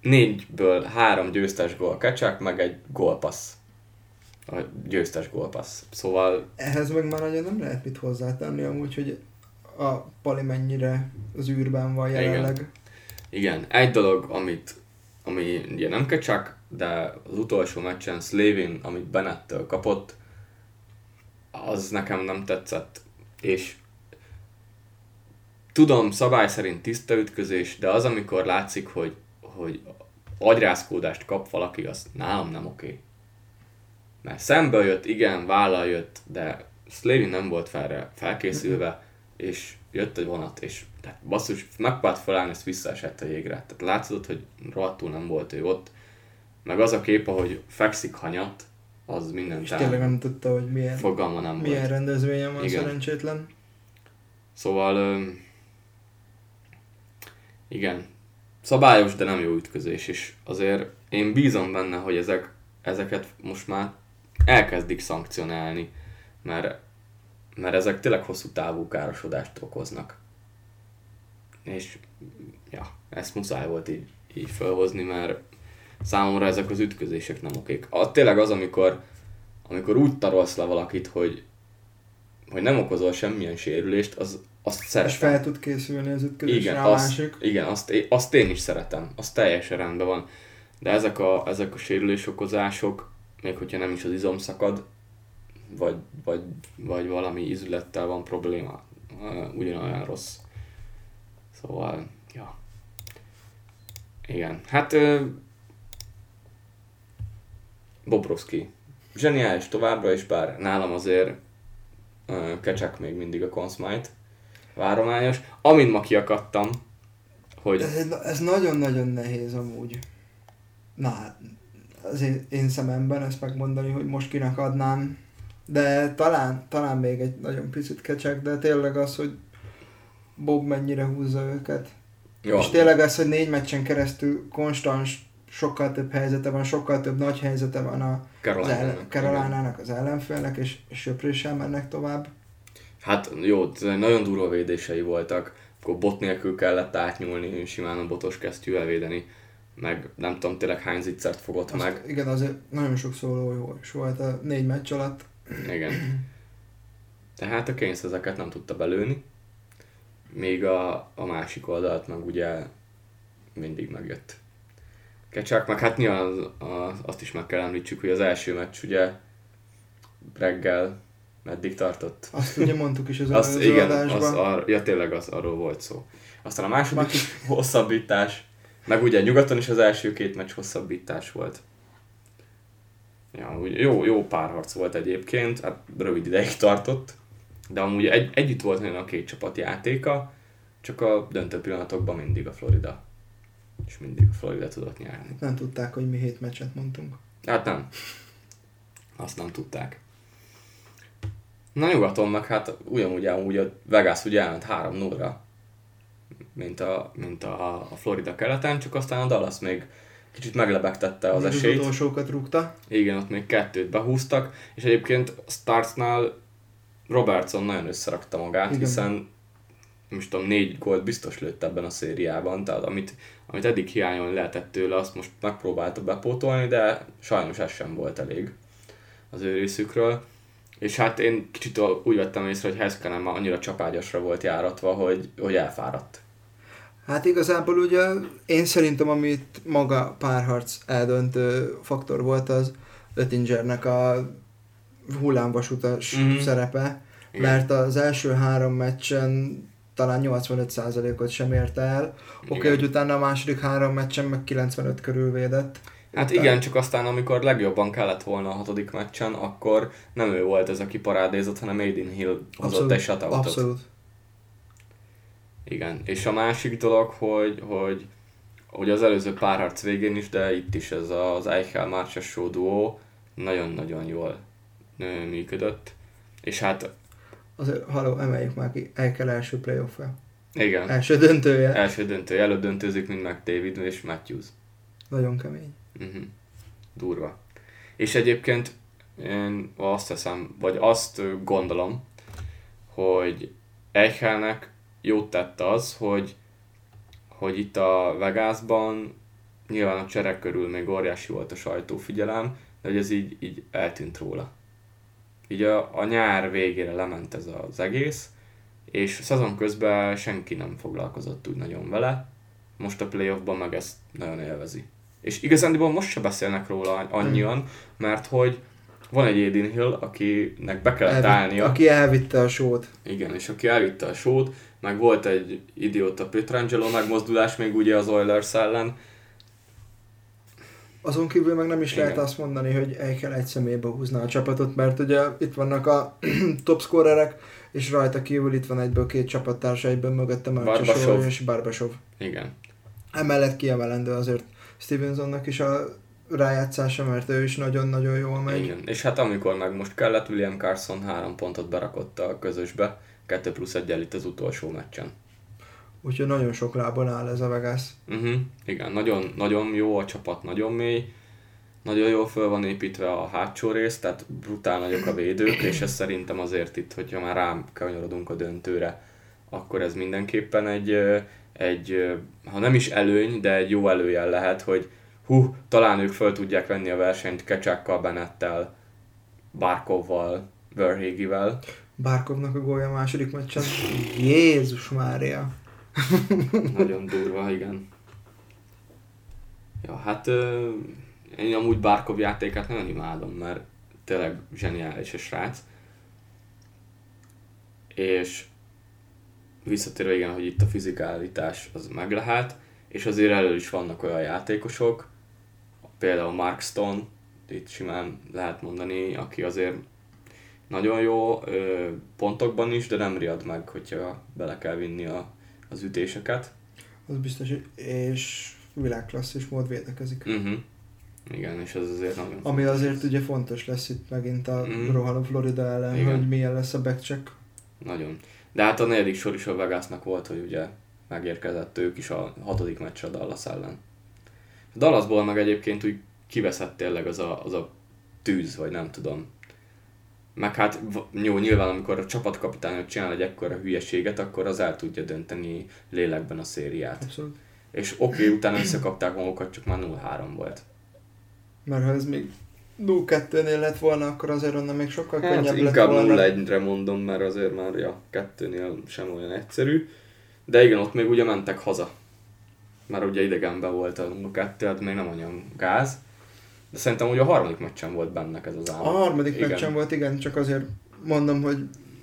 négyből három győztes gól kecsák, meg egy gólpassz. A győztes gólpassz. Szóval Ehhez meg már nagyon nem lehet mit hozzátenni amúgy, hogy a Pali mennyire az űrben van jelenleg. igen, egy dolog, amit ami ugye nem kecsák, de az utolsó meccsen Slavin, amit Bennettől kapott, az nekem nem tetszett. És tudom, szabály szerint tiszta ütközés, de az, amikor látszik, hogy, hogy agyrázkódást kap valaki, az nálam nem oké. Mert szemből jött, igen, vállal jött, de Slavin nem volt felre felkészülve, és jött egy vonat, és tehát basszus, megpárt felállni, ezt visszaesett a jégre. Tehát látszott, hogy rohadtul nem volt ő ott. Meg az a kép, ahogy fekszik hanyat, az minden És tényleg nem tudta, hogy milyen, fogalma nem milyen volt. rendezvényen van Igen. szerencsétlen. Szóval, igen, szabályos, de nem jó ütközés, és azért én bízom benne, hogy ezek, ezeket most már elkezdik szankcionálni, mert, mert ezek tényleg hosszú távú károsodást okoznak. És ja, ezt muszáj volt így, így felhozni, mert számomra ezek az ütközések nem okék. A, tényleg az, amikor, amikor úgy tarolsz le valakit, hogy, hogy nem okozol semmilyen sérülést, az, azt És szeretem. fel tud készülni az ütközésre Igen, a azt, másik. igen azt, azt én is szeretem, az teljesen rendben van. De ezek a, ezek a sérülés okozások, még hogyha nem is az izom szakad, vagy, vagy, vagy valami izülettel van probléma, ugyanolyan rossz. Szóval, ja. Igen, hát Bobrovski. Zseniális továbbra is, bár nálam azért uh, kecsek még mindig a Consmite várományos. Amint ma kiakadtam, hogy Ez, ez nagyon-nagyon nehéz amúgy. Na, az én, én szememben ezt megmondani, hogy most kinek adnám. De talán, talán még egy nagyon picit kecsek, de tényleg az, hogy Bob mennyire húzza őket. jó, És tényleg az, hogy négy meccsen keresztül konstans, sokkal több helyzete van, sokkal több nagy helyzete van a, az. Caroline-nak, az ellenfélnek, és, és söpréssel mennek tovább. Hát jó, nagyon durva védései voltak, akkor bot nélkül kellett átnyúlni, simán a botos kesztyűvel védeni, meg nem tudom tényleg hány zicsert fogott Azt, meg. Igen, azért nagyon sok szóló jó is volt a négy meccs alatt. Igen. Tehát a Keynes ezeket nem tudta belőni, még a, a másik oldalt meg ugye mindig megjött. Kecsák, meg hát nyilván az, az, azt is meg kell említsük, hogy az első meccs ugye reggel meddig tartott? Azt ugye mondtuk is az Az, előző igen, adásban. az, ar, ja tényleg az, arról volt szó. Aztán a második is hosszabbítás, meg ugye nyugaton is az első két meccs hosszabbítás volt. Ja, úgy jó, jó párharc volt egyébként, hát rövid ideig tartott, de amúgy egy, együtt volt nagyon a két csapat játéka, csak a döntő pillanatokban mindig a Florida. És mindig a Florida tudott nyerni. Nem tudták, hogy mi hét meccset mondtunk. Hát nem. Azt nem tudták. Na nyugaton meg hát ugyanúgy amúgy a Vegas ugye elment 3 0 mint a, mint a, a Florida keleten, csak aztán a Dallas még kicsit meglebegtette az Még esélyt. Az utolsókat rúgta. Igen, ott még kettőt behúztak, és egyébként a Starsnál Robertson nagyon összerakta magát, Igen. Igen. hiszen nem is tudom, négy gólt biztos lőtt ebben a szériában, tehát amit, amit eddig hiányolni lehetett tőle, azt most megpróbálta bepótolni, de sajnos ez sem volt elég az ő részükről. És hát én kicsit úgy vettem észre, hogy Heskenen már annyira csapágyasra volt járatva, hogy, hogy elfáradt. Hát igazából ugye én szerintem, amit maga párharc eldöntő faktor volt, az Öttingernek a hullámvasutas Mhm. szerepe, Igen. mert az első három meccsen talán 85%-ot sem ért el. Oké, Igen. hogy utána a második három meccsen meg 95 körül védett. Hát Utána- igen, csak aztán amikor legjobban kellett volna a hatodik meccsen, akkor nem ő volt ez, aki parádézott, hanem Aiden Hill hozott egy shutoutot. abszolút. Igen, és a másik dolog, hogy, hogy, hogy az előző párharc végén is, de itt is ez az Eichel Márcsasó duó nagyon-nagyon jól működött. És hát Azért, haló, emeljük már ki, el kell első playoff -e. igen, Első döntője. első döntő, előtt döntőzik, mint meg David és Matthews. Nagyon kemény. Uh-huh. Durva. És egyébként én azt hiszem, vagy azt gondolom, hogy Eichelnek jót tett az, hogy, hogy itt a Vegasban nyilván a cserek körül még óriási volt a sajtófigyelem, de hogy ez így, így eltűnt róla. Így a, a nyár végére lement ez az egész, és szezon közben senki nem foglalkozott úgy nagyon vele, most a playoffban meg ezt nagyon élvezi. És igazándiból most se beszélnek róla annyian, mert hogy van egy Aiden Hill, akinek be kellett Elvitt, állnia. Aki elvitte a sót. Igen, és aki elvitte a sót, meg volt egy idióta Pietrangelo megmozdulás még ugye az Oilers ellen. Azon kívül meg nem is Igen. lehet azt mondani, hogy el kell egy személybe húzna a csapatot, mert ugye itt vannak a top scorerek, és rajta kívül itt van egyből két csapattársa, egyből mögötte. Marcsasov és Barbasov. Igen. Emellett kiemelendő azért Stevensonnak is a rájátszása, mert ő is nagyon-nagyon jól megy. Igen. És hát amikor meg most kellett, William Carson három pontot berakott a közösbe, 2 plusz 1 itt az utolsó meccsen. Úgyhogy nagyon sok lábon áll ez a Vegas. Uh-huh. Igen, nagyon, nagyon jó a csapat, nagyon mély, nagyon jól föl van építve a hátsó rész, tehát brutál nagyok a védők, és ez szerintem azért itt, hogyha már rám kanyarodunk a döntőre, akkor ez mindenképpen egy, egy, ha nem is előny, de egy jó előjel lehet, hogy hú, talán ők föl tudják venni a versenyt Kecsákkal, Benettel, Barkovval, Verhégivel. Bárkovnak a gólya a második meccsen. Jézus Mária! Nagyon durva, igen. Ja, hát én amúgy Barkov játékát nagyon imádom, mert tényleg zseniális a srác. És visszatérve igen, hogy itt a fizikalitás az meg lehet, és azért elő is vannak olyan játékosok, például Mark Stone, itt simán lehet mondani, aki azért nagyon jó pontokban is, de nem riad meg, hogyha bele kell vinni a, az ütéseket. Az biztos, és világklasszis mód védekezik. Uh-huh. Igen, és ez azért nagyon Ami azért ugye fontos lesz itt megint a Mm. rohanó Florida ellen, Igen. hogy milyen lesz a backcheck. Nagyon. De hát a negyedik sor is a Vegasnak volt, hogy ugye megérkezett ők is a hatodik meccsre a Dallas ellen. A Dallasból meg egyébként úgy kiveszett tényleg az a, az a tűz, vagy nem tudom. Meg hát jó, nyilván amikor a csapatkapitányok csinál egy ekkora hülyeséget, akkor az el tudja dönteni lélekben a szériát. Abszolút. És oké, okay, utána összekapták magukat, csak már 0-3 volt. Mert ha ez még 0-2-nél lett volna, akkor azért onnan még sokkal Hát könnyebb lett inkább volna. 0-1-re mondom, mert azért már ja, kettőnél sem olyan egyszerű. De igen, ott még ugye mentek haza. Már ugye idegenben volt a 0-2, hát még nem olyan gáz. De szerintem ugye a harmadik meccsen volt bennek ez az állam. A harmadik igen. meccsen volt, igen, csak azért mondom, hogy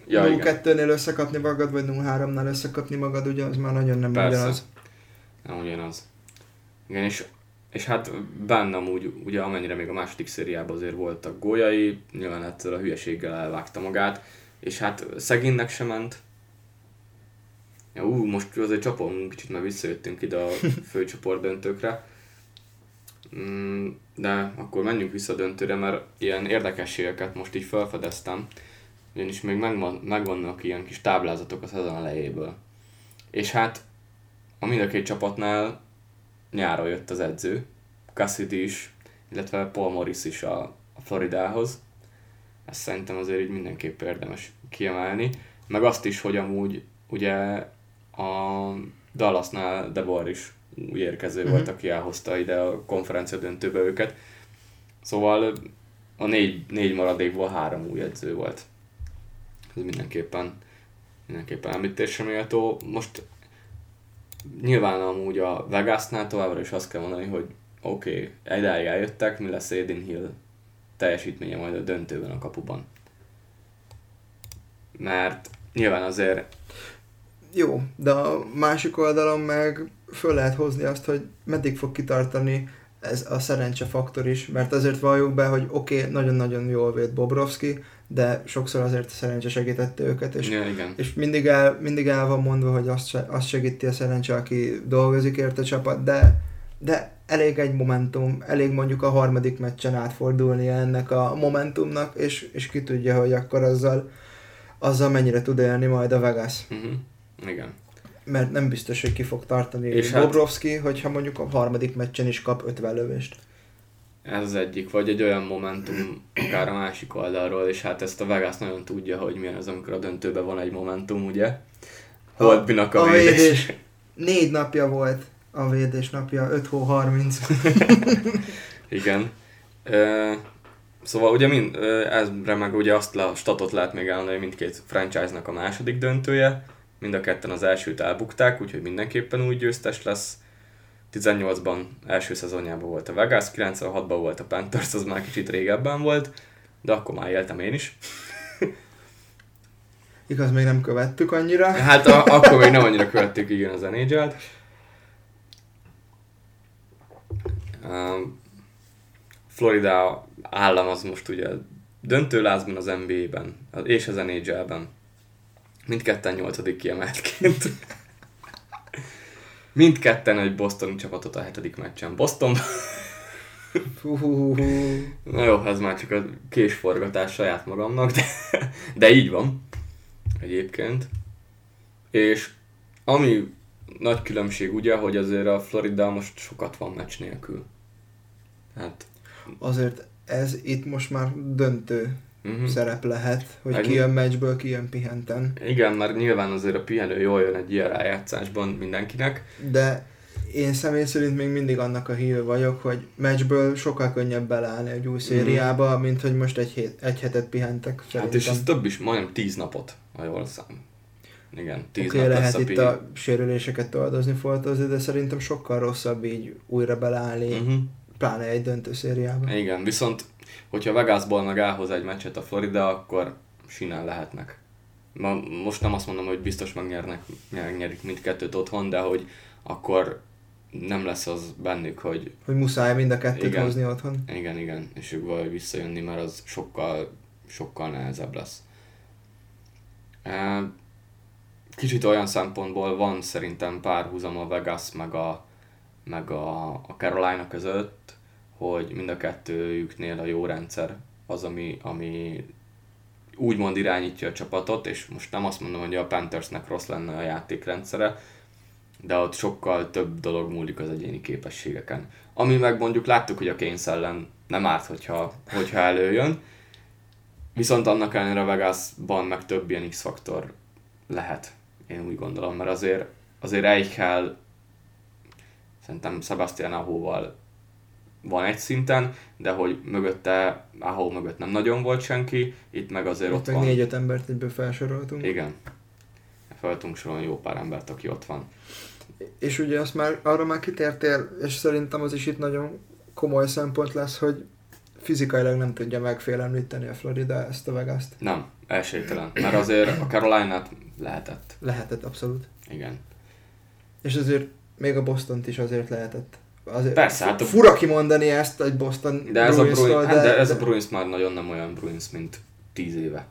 Ja, ja, igen. 0-2-nél összekapni magad, vagy 0-3-nál összekapni magad, ugye az már nagyon nem Persze. ugyanaz. Nem ugyanaz. Igen, és, és hát bennem úgy, ugye amennyire még a második szériában azért voltak gólyai, nyilván ettől a hülyeséggel elvágta magát, és hát szegénynek sem ment. Ja, ú, most azért csapolunk kicsit, mert visszajöttünk ide a főcsoport döntőkre. Mm, De akkor menjünk vissza döntőre, mert ilyen érdekességeket most így felfedeztem, ugyanis még megvan, megvannak ilyen kis táblázatok a szezon elejéből. És hát a mind a két csapatnál nyáron jött az edző, Cassidy is, illetve Paul Morris is a, a Floridához. Ezt szerintem azért így mindenképp érdemes kiemelni. Meg azt is, hogy amúgy ugye a Dallasnál Debor is új érkező Mhm. volt, aki elhozta ide a konferencia döntőbe őket. Szóval a négy, négy maradékból három új edző volt. Ez mindenképpen, mindenképpen említésre méltó. Most nyilván amúgy a Vegasnál továbbra is azt kell mondani, hogy oké, okay, idáig eljöttek, mi lesz Aiden Hill teljesítménye majd a döntőben a kapuban. Mert nyilván azért Jó, de a másik oldalon meg föl lehet hozni azt, hogy meddig fog kitartani ez a szerencse faktor is, mert azért valljuk be, hogy oké, okay, nagyon-nagyon jól véd Bobrovski, de sokszor azért a szerencse segítette őket, és, ja, igen. és mindig, el, mindig el van mondva, hogy azt, azt segíti a szerencse, aki dolgozik érte a csapat, de, de elég egy momentum, elég mondjuk a harmadik meccsen átfordulnia ennek a momentumnak, és, és ki tudja, hogy akkor azzal, azzal mennyire tud élni majd a Vegas Uh-huh. Igen. Mert nem biztos, hogy ki fog tartani És hát- Bobrovski, hogyha mondjuk a harmadik meccsen is kap 50 lövést. Ez az egyik, vagy egy olyan momentum akár a másik oldalról, és hát ezt a Vegas nagyon tudja, hogy milyen az, amikor a döntőben van egy momentum, ugye? Holtbinak a a védés. védés. Négy napja volt A védés napja 5 hó 30. Igen. Ö, szóval ugye mind, ezre meg ugye azt a statot lehet még elmondani, hogy mindkét franchise-nak a második döntője. Mind a ketten az elsőt elbukták, úgyhogy mindenképpen új győztes lesz. 18-ban első szezonjában volt a Vegas, 96-ban volt a Panthers, az már kicsit régebben volt, de akkor már éltem én is. Igaz, még nem követtük annyira. Hát a, akkor még nem annyira követtük igen az nhl Florida állam az most ugye döntőlázban az NBA-ben és az NHL-ben. Mindketten nyolcadik kiemeltként. Mindketten egy Bostoni csapatot a hetedik meccsen. Boston. Na jó, ez már csak a késforgatás saját magamnak, de, de így van. Egyébként. És ami nagy különbség ugye, hogy azért a Florida most sokat van meccs nélkül. Hát... Azért ez itt most már döntő uh-huh. szerep lehet, hogy Egy... ki jön meccsből, ki jön pihenten. Igen, mert nyilván azért a pihenő jól jön egy ilyen rájátszásban mindenkinek. De én személy szerint még mindig annak a híve vagyok, hogy meccsből sokkal könnyebb beleállni egy új mhm. szériába, mm. mint hogy most egy, hét, egy hetet pihentek. Szerintem. Hát és ez több is, majdnem tíz napot, ha jól szám. Igen, tíz okay, nap lehet itt a sérüléseket oldozni, foltozni, de szerintem sokkal rosszabb így újra beleállni, uh-huh. pláne egy döntő szériába. Igen, viszont hogyha Vegasból meg elhoz egy meccset a Florida, akkor sinál lehetnek. Ma, most nem azt mondom, hogy biztos megnyernek, megnyerik mindkettőt otthon, de hogy akkor nem lesz az bennük, hogy... Hogy muszáj mind a kettőt igen, hozni otthon. Igen, igen, és ők valahogy visszajönni, mert az sokkal, sokkal nehezebb lesz. Kicsit olyan szempontból van szerintem párhuzam a Vegas meg a, meg a, a Carolina között, hogy mind a kettőjüknél a jó rendszer az, ami, ami úgymond irányítja a csapatot, és most nem azt mondom, hogy a Panthersnek rossz lenne a játékrendszere, de ott sokkal több dolog múlik az egyéni képességeken. Ami meg mondjuk láttuk, hogy a Keynes ellen nem árt, hogyha, hogyha előjön, viszont annak ellenére Vegasban meg több ilyen X-faktor lehet, én úgy gondolom, mert azért, azért Eichel szerintem Sebastian Ahóval van egy szinten, de hogy mögötte, ahol mögött nem nagyon volt senki, itt meg azért itt ott meg van. négy-öt embert egyből felsoroltunk. Igen. Fel tudunk sorolni jó pár embert, aki ott van. És ugye azt már, arra már kitértél, és szerintem az is itt nagyon komoly szempont lesz, hogy fizikailag nem tudja megfélemlíteni a Florida ezt a vegas -t. Nem, esélytelen. Mert azért a carolina lehetett. Lehetett, abszolút. Igen. És azért még a boston is azért lehetett. Azért Persze, hát a... Fura kimondani ezt egy Boston de ez, a Bruins, de, hát de, ez a Bruins már nagyon nem olyan Bruins, mint 10 éve.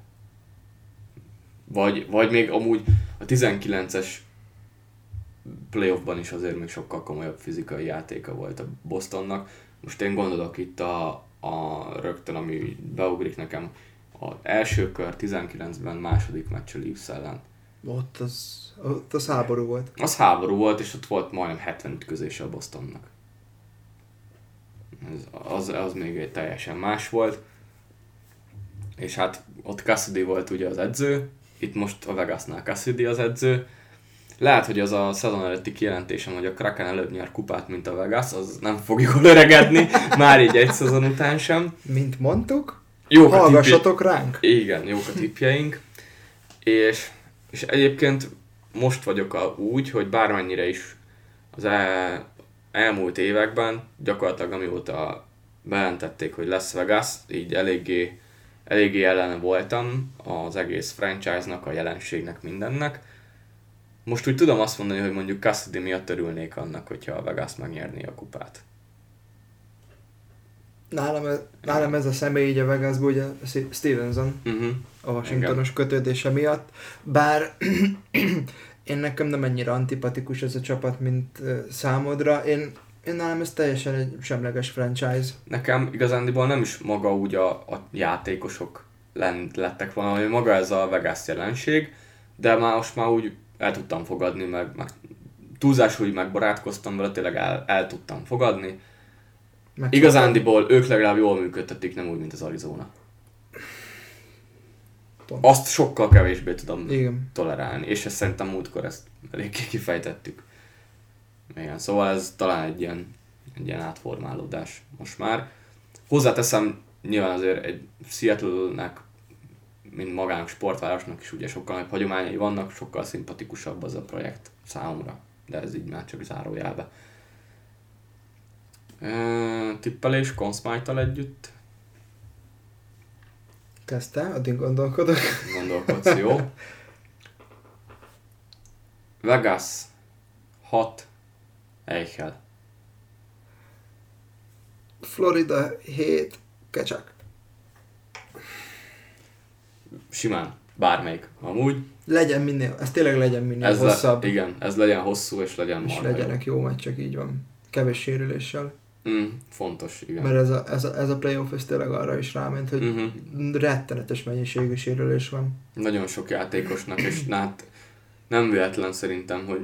Vagy, vagy még amúgy a 19-es playoffban is azért még sokkal komolyabb fizikai játéka volt a Bostonnak. Most én gondolok itt a, a rögtön, ami beugrik nekem, az első kör 19-ben második meccs a Leafs ellen. Ott az, ott az háború volt. Az háború volt, és ott volt majdnem 70 ütközése a Bostonnak. Az, az még egy teljesen más volt. És hát ott Cassidy volt ugye az edző, itt most a Vegasnál Cassidy az edző, lehet, hogy az a szezon előtti kijelentésem, hogy a Kraken előbb nyer kupát, mint a Vegas, az nem fog jól öregedni, már így egy szezon után sem. Mint mondtuk, jók hallgassatok ránk. Igen, jók a tippjeink. És, és egyébként most vagyok a, úgy, hogy bármennyire is az el, elmúlt években, gyakorlatilag amióta bejelentették, hogy lesz Vegas, így eléggé, eléggé ellen voltam az egész franchise-nak, a jelenségnek, mindennek most úgy tudom azt mondani, hogy mondjuk Cassidy miatt örülnék annak, hogyha a Vegas megnyerné a kupát. Nálam, ez, nálam ez a személy így a Vegasból, ugye Stevenson, uh-huh. a Washingtonos Igen. kötődése miatt, bár én nekem nem ennyire antipatikus ez a csapat, mint számodra. Én, én nálam ez teljesen egy semleges franchise. Nekem igazándiból nem is maga úgy a, a játékosok lettek volna, hogy maga ez a Vegas jelenség, de már most már úgy el tudtam fogadni, meg, meg túlzás, hogy megbarátkoztam vele, tényleg el, el tudtam fogadni. Meg Igazándiból ők legalább jól működtetik, nem úgy, mint az Arizona. Pont. Azt sokkal kevésbé tudom Igen. tolerálni, és ezt szerintem múltkor ezt eléggé kifejtettük. Igen, szóval ez talán egy ilyen, egy ilyen átformálódás most már. Hozzáteszem, nyilván azért egy Seattle-nek, mint magának sportvárosnak is ugye sokkal nagyobb hagyományai vannak, sokkal szimpatikusabb az a projekt számomra, de ez így már csak zárójelbe. E, tippelés Consmite-tal együtt. Kezdte, addig gondolkodok. Gondolkodsz, jó? Vegas 6 Eichel. Florida 7 Kecsak. Simán, bármelyik. Amúgy. Legyen minél, ez tényleg legyen minél Ez hosszabb. Le, igen, ez legyen hosszú és legyen és marha jó. legyenek jó meccsek, így van. Kevés sérüléssel. Mm, fontos, igen. Mert ez a, ez, a, ez a playoff ez tényleg arra is ráment, hogy Mhm. rettenetes mennyiségű sérülés van. Nagyon sok játékosnak, és hát nem véletlen szerintem, hogy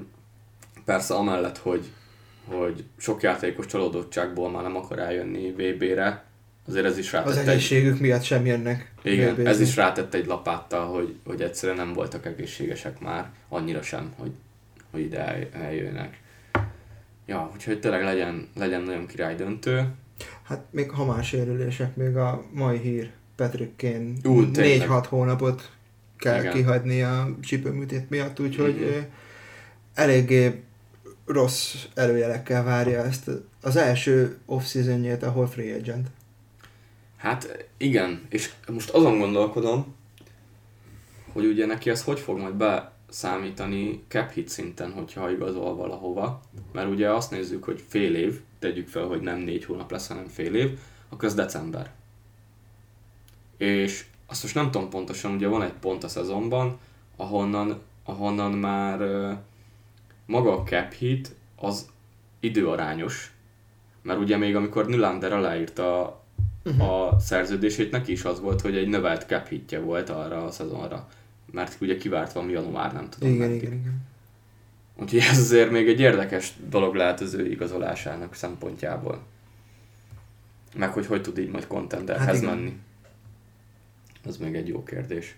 persze amellett, hogy, hogy sok játékos csalódottságból már nem akar eljönni VB-re, azért ez is Az rátett egy, egészségük miatt sem jönnek. igen, VB-zni. ez is rátett egy lapáttal, hogy, hogy egyszerűen nem voltak egészségesek már, annyira sem, hogy, hogy ide el, eljönnek. Ja, úgyhogy tényleg legyen, legyen nagyon király döntő. Hát még ha más sérülések, még a mai hír Patrick Kane Ú, tényleg. 4-6 hónapot kell Igen. kihagyni a csípőműtét miatt, úgyhogy Mhm. ö, eléggé rossz előjelekkel várja ezt az első off-seasonjét, ahol free agent. Hát igen, és most azon gondolkodom, hogy ugye neki ez hogy fog majd beszámítani cap hit szinten, hogyha igazol valahova, mert ugye azt nézzük, hogy fél év, tegyük fel, hogy nem négy hónap lesz, hanem fél év, akkor ez december. És azt most nem tudom pontosan, ugye van egy pont a szezonban, ahonnan, ahonnan már maga a cap hit az időarányos, mert ugye még amikor Nylander aláírta a szerződését, neki is az volt, hogy egy növelt cap hitje volt arra a szezonra. Mert ugye kivárt valami január, nem tudom. Igen, meddig. igen, igen. Úgyhogy ez azért még egy érdekes dolog lehet az ő igazolásának szempontjából. Meg hogy hogy tud így majd contenderhez Hát igen. menni. Az még egy jó kérdés.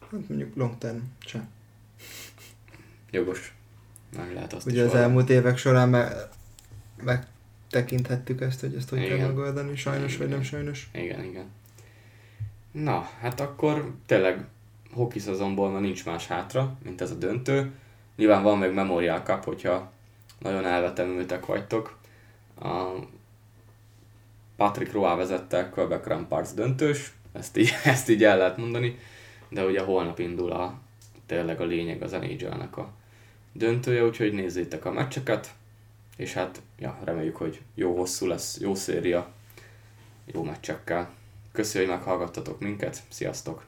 Hát mondjuk long term sem. Jogos. Meg lehet azt Ugye az valami. elmúlt évek során me- megtekinthettük ezt, hogy ezt hogy kell Igen. megoldani, sajnos vagy nem Igen. sajnos. Igen, igen. Na, hát akkor tényleg hoki szezonból már nincs más hátra, mint ez a döntő. Nyilván van még Memorial Cup, hogyha nagyon elvetemültek vagytok. A Patrick Roy vezette Quebec Ramparts döntős, ezt így, ezt így el lehet mondani, de ugye holnap indul a, tényleg a lényeg az nhl a döntője, úgyhogy nézzétek a meccseket, és hát ja, reméljük, hogy jó hosszú lesz, jó széria, jó meccsekkel. Köszönjük, hogy meghallgattatok minket, sziasztok!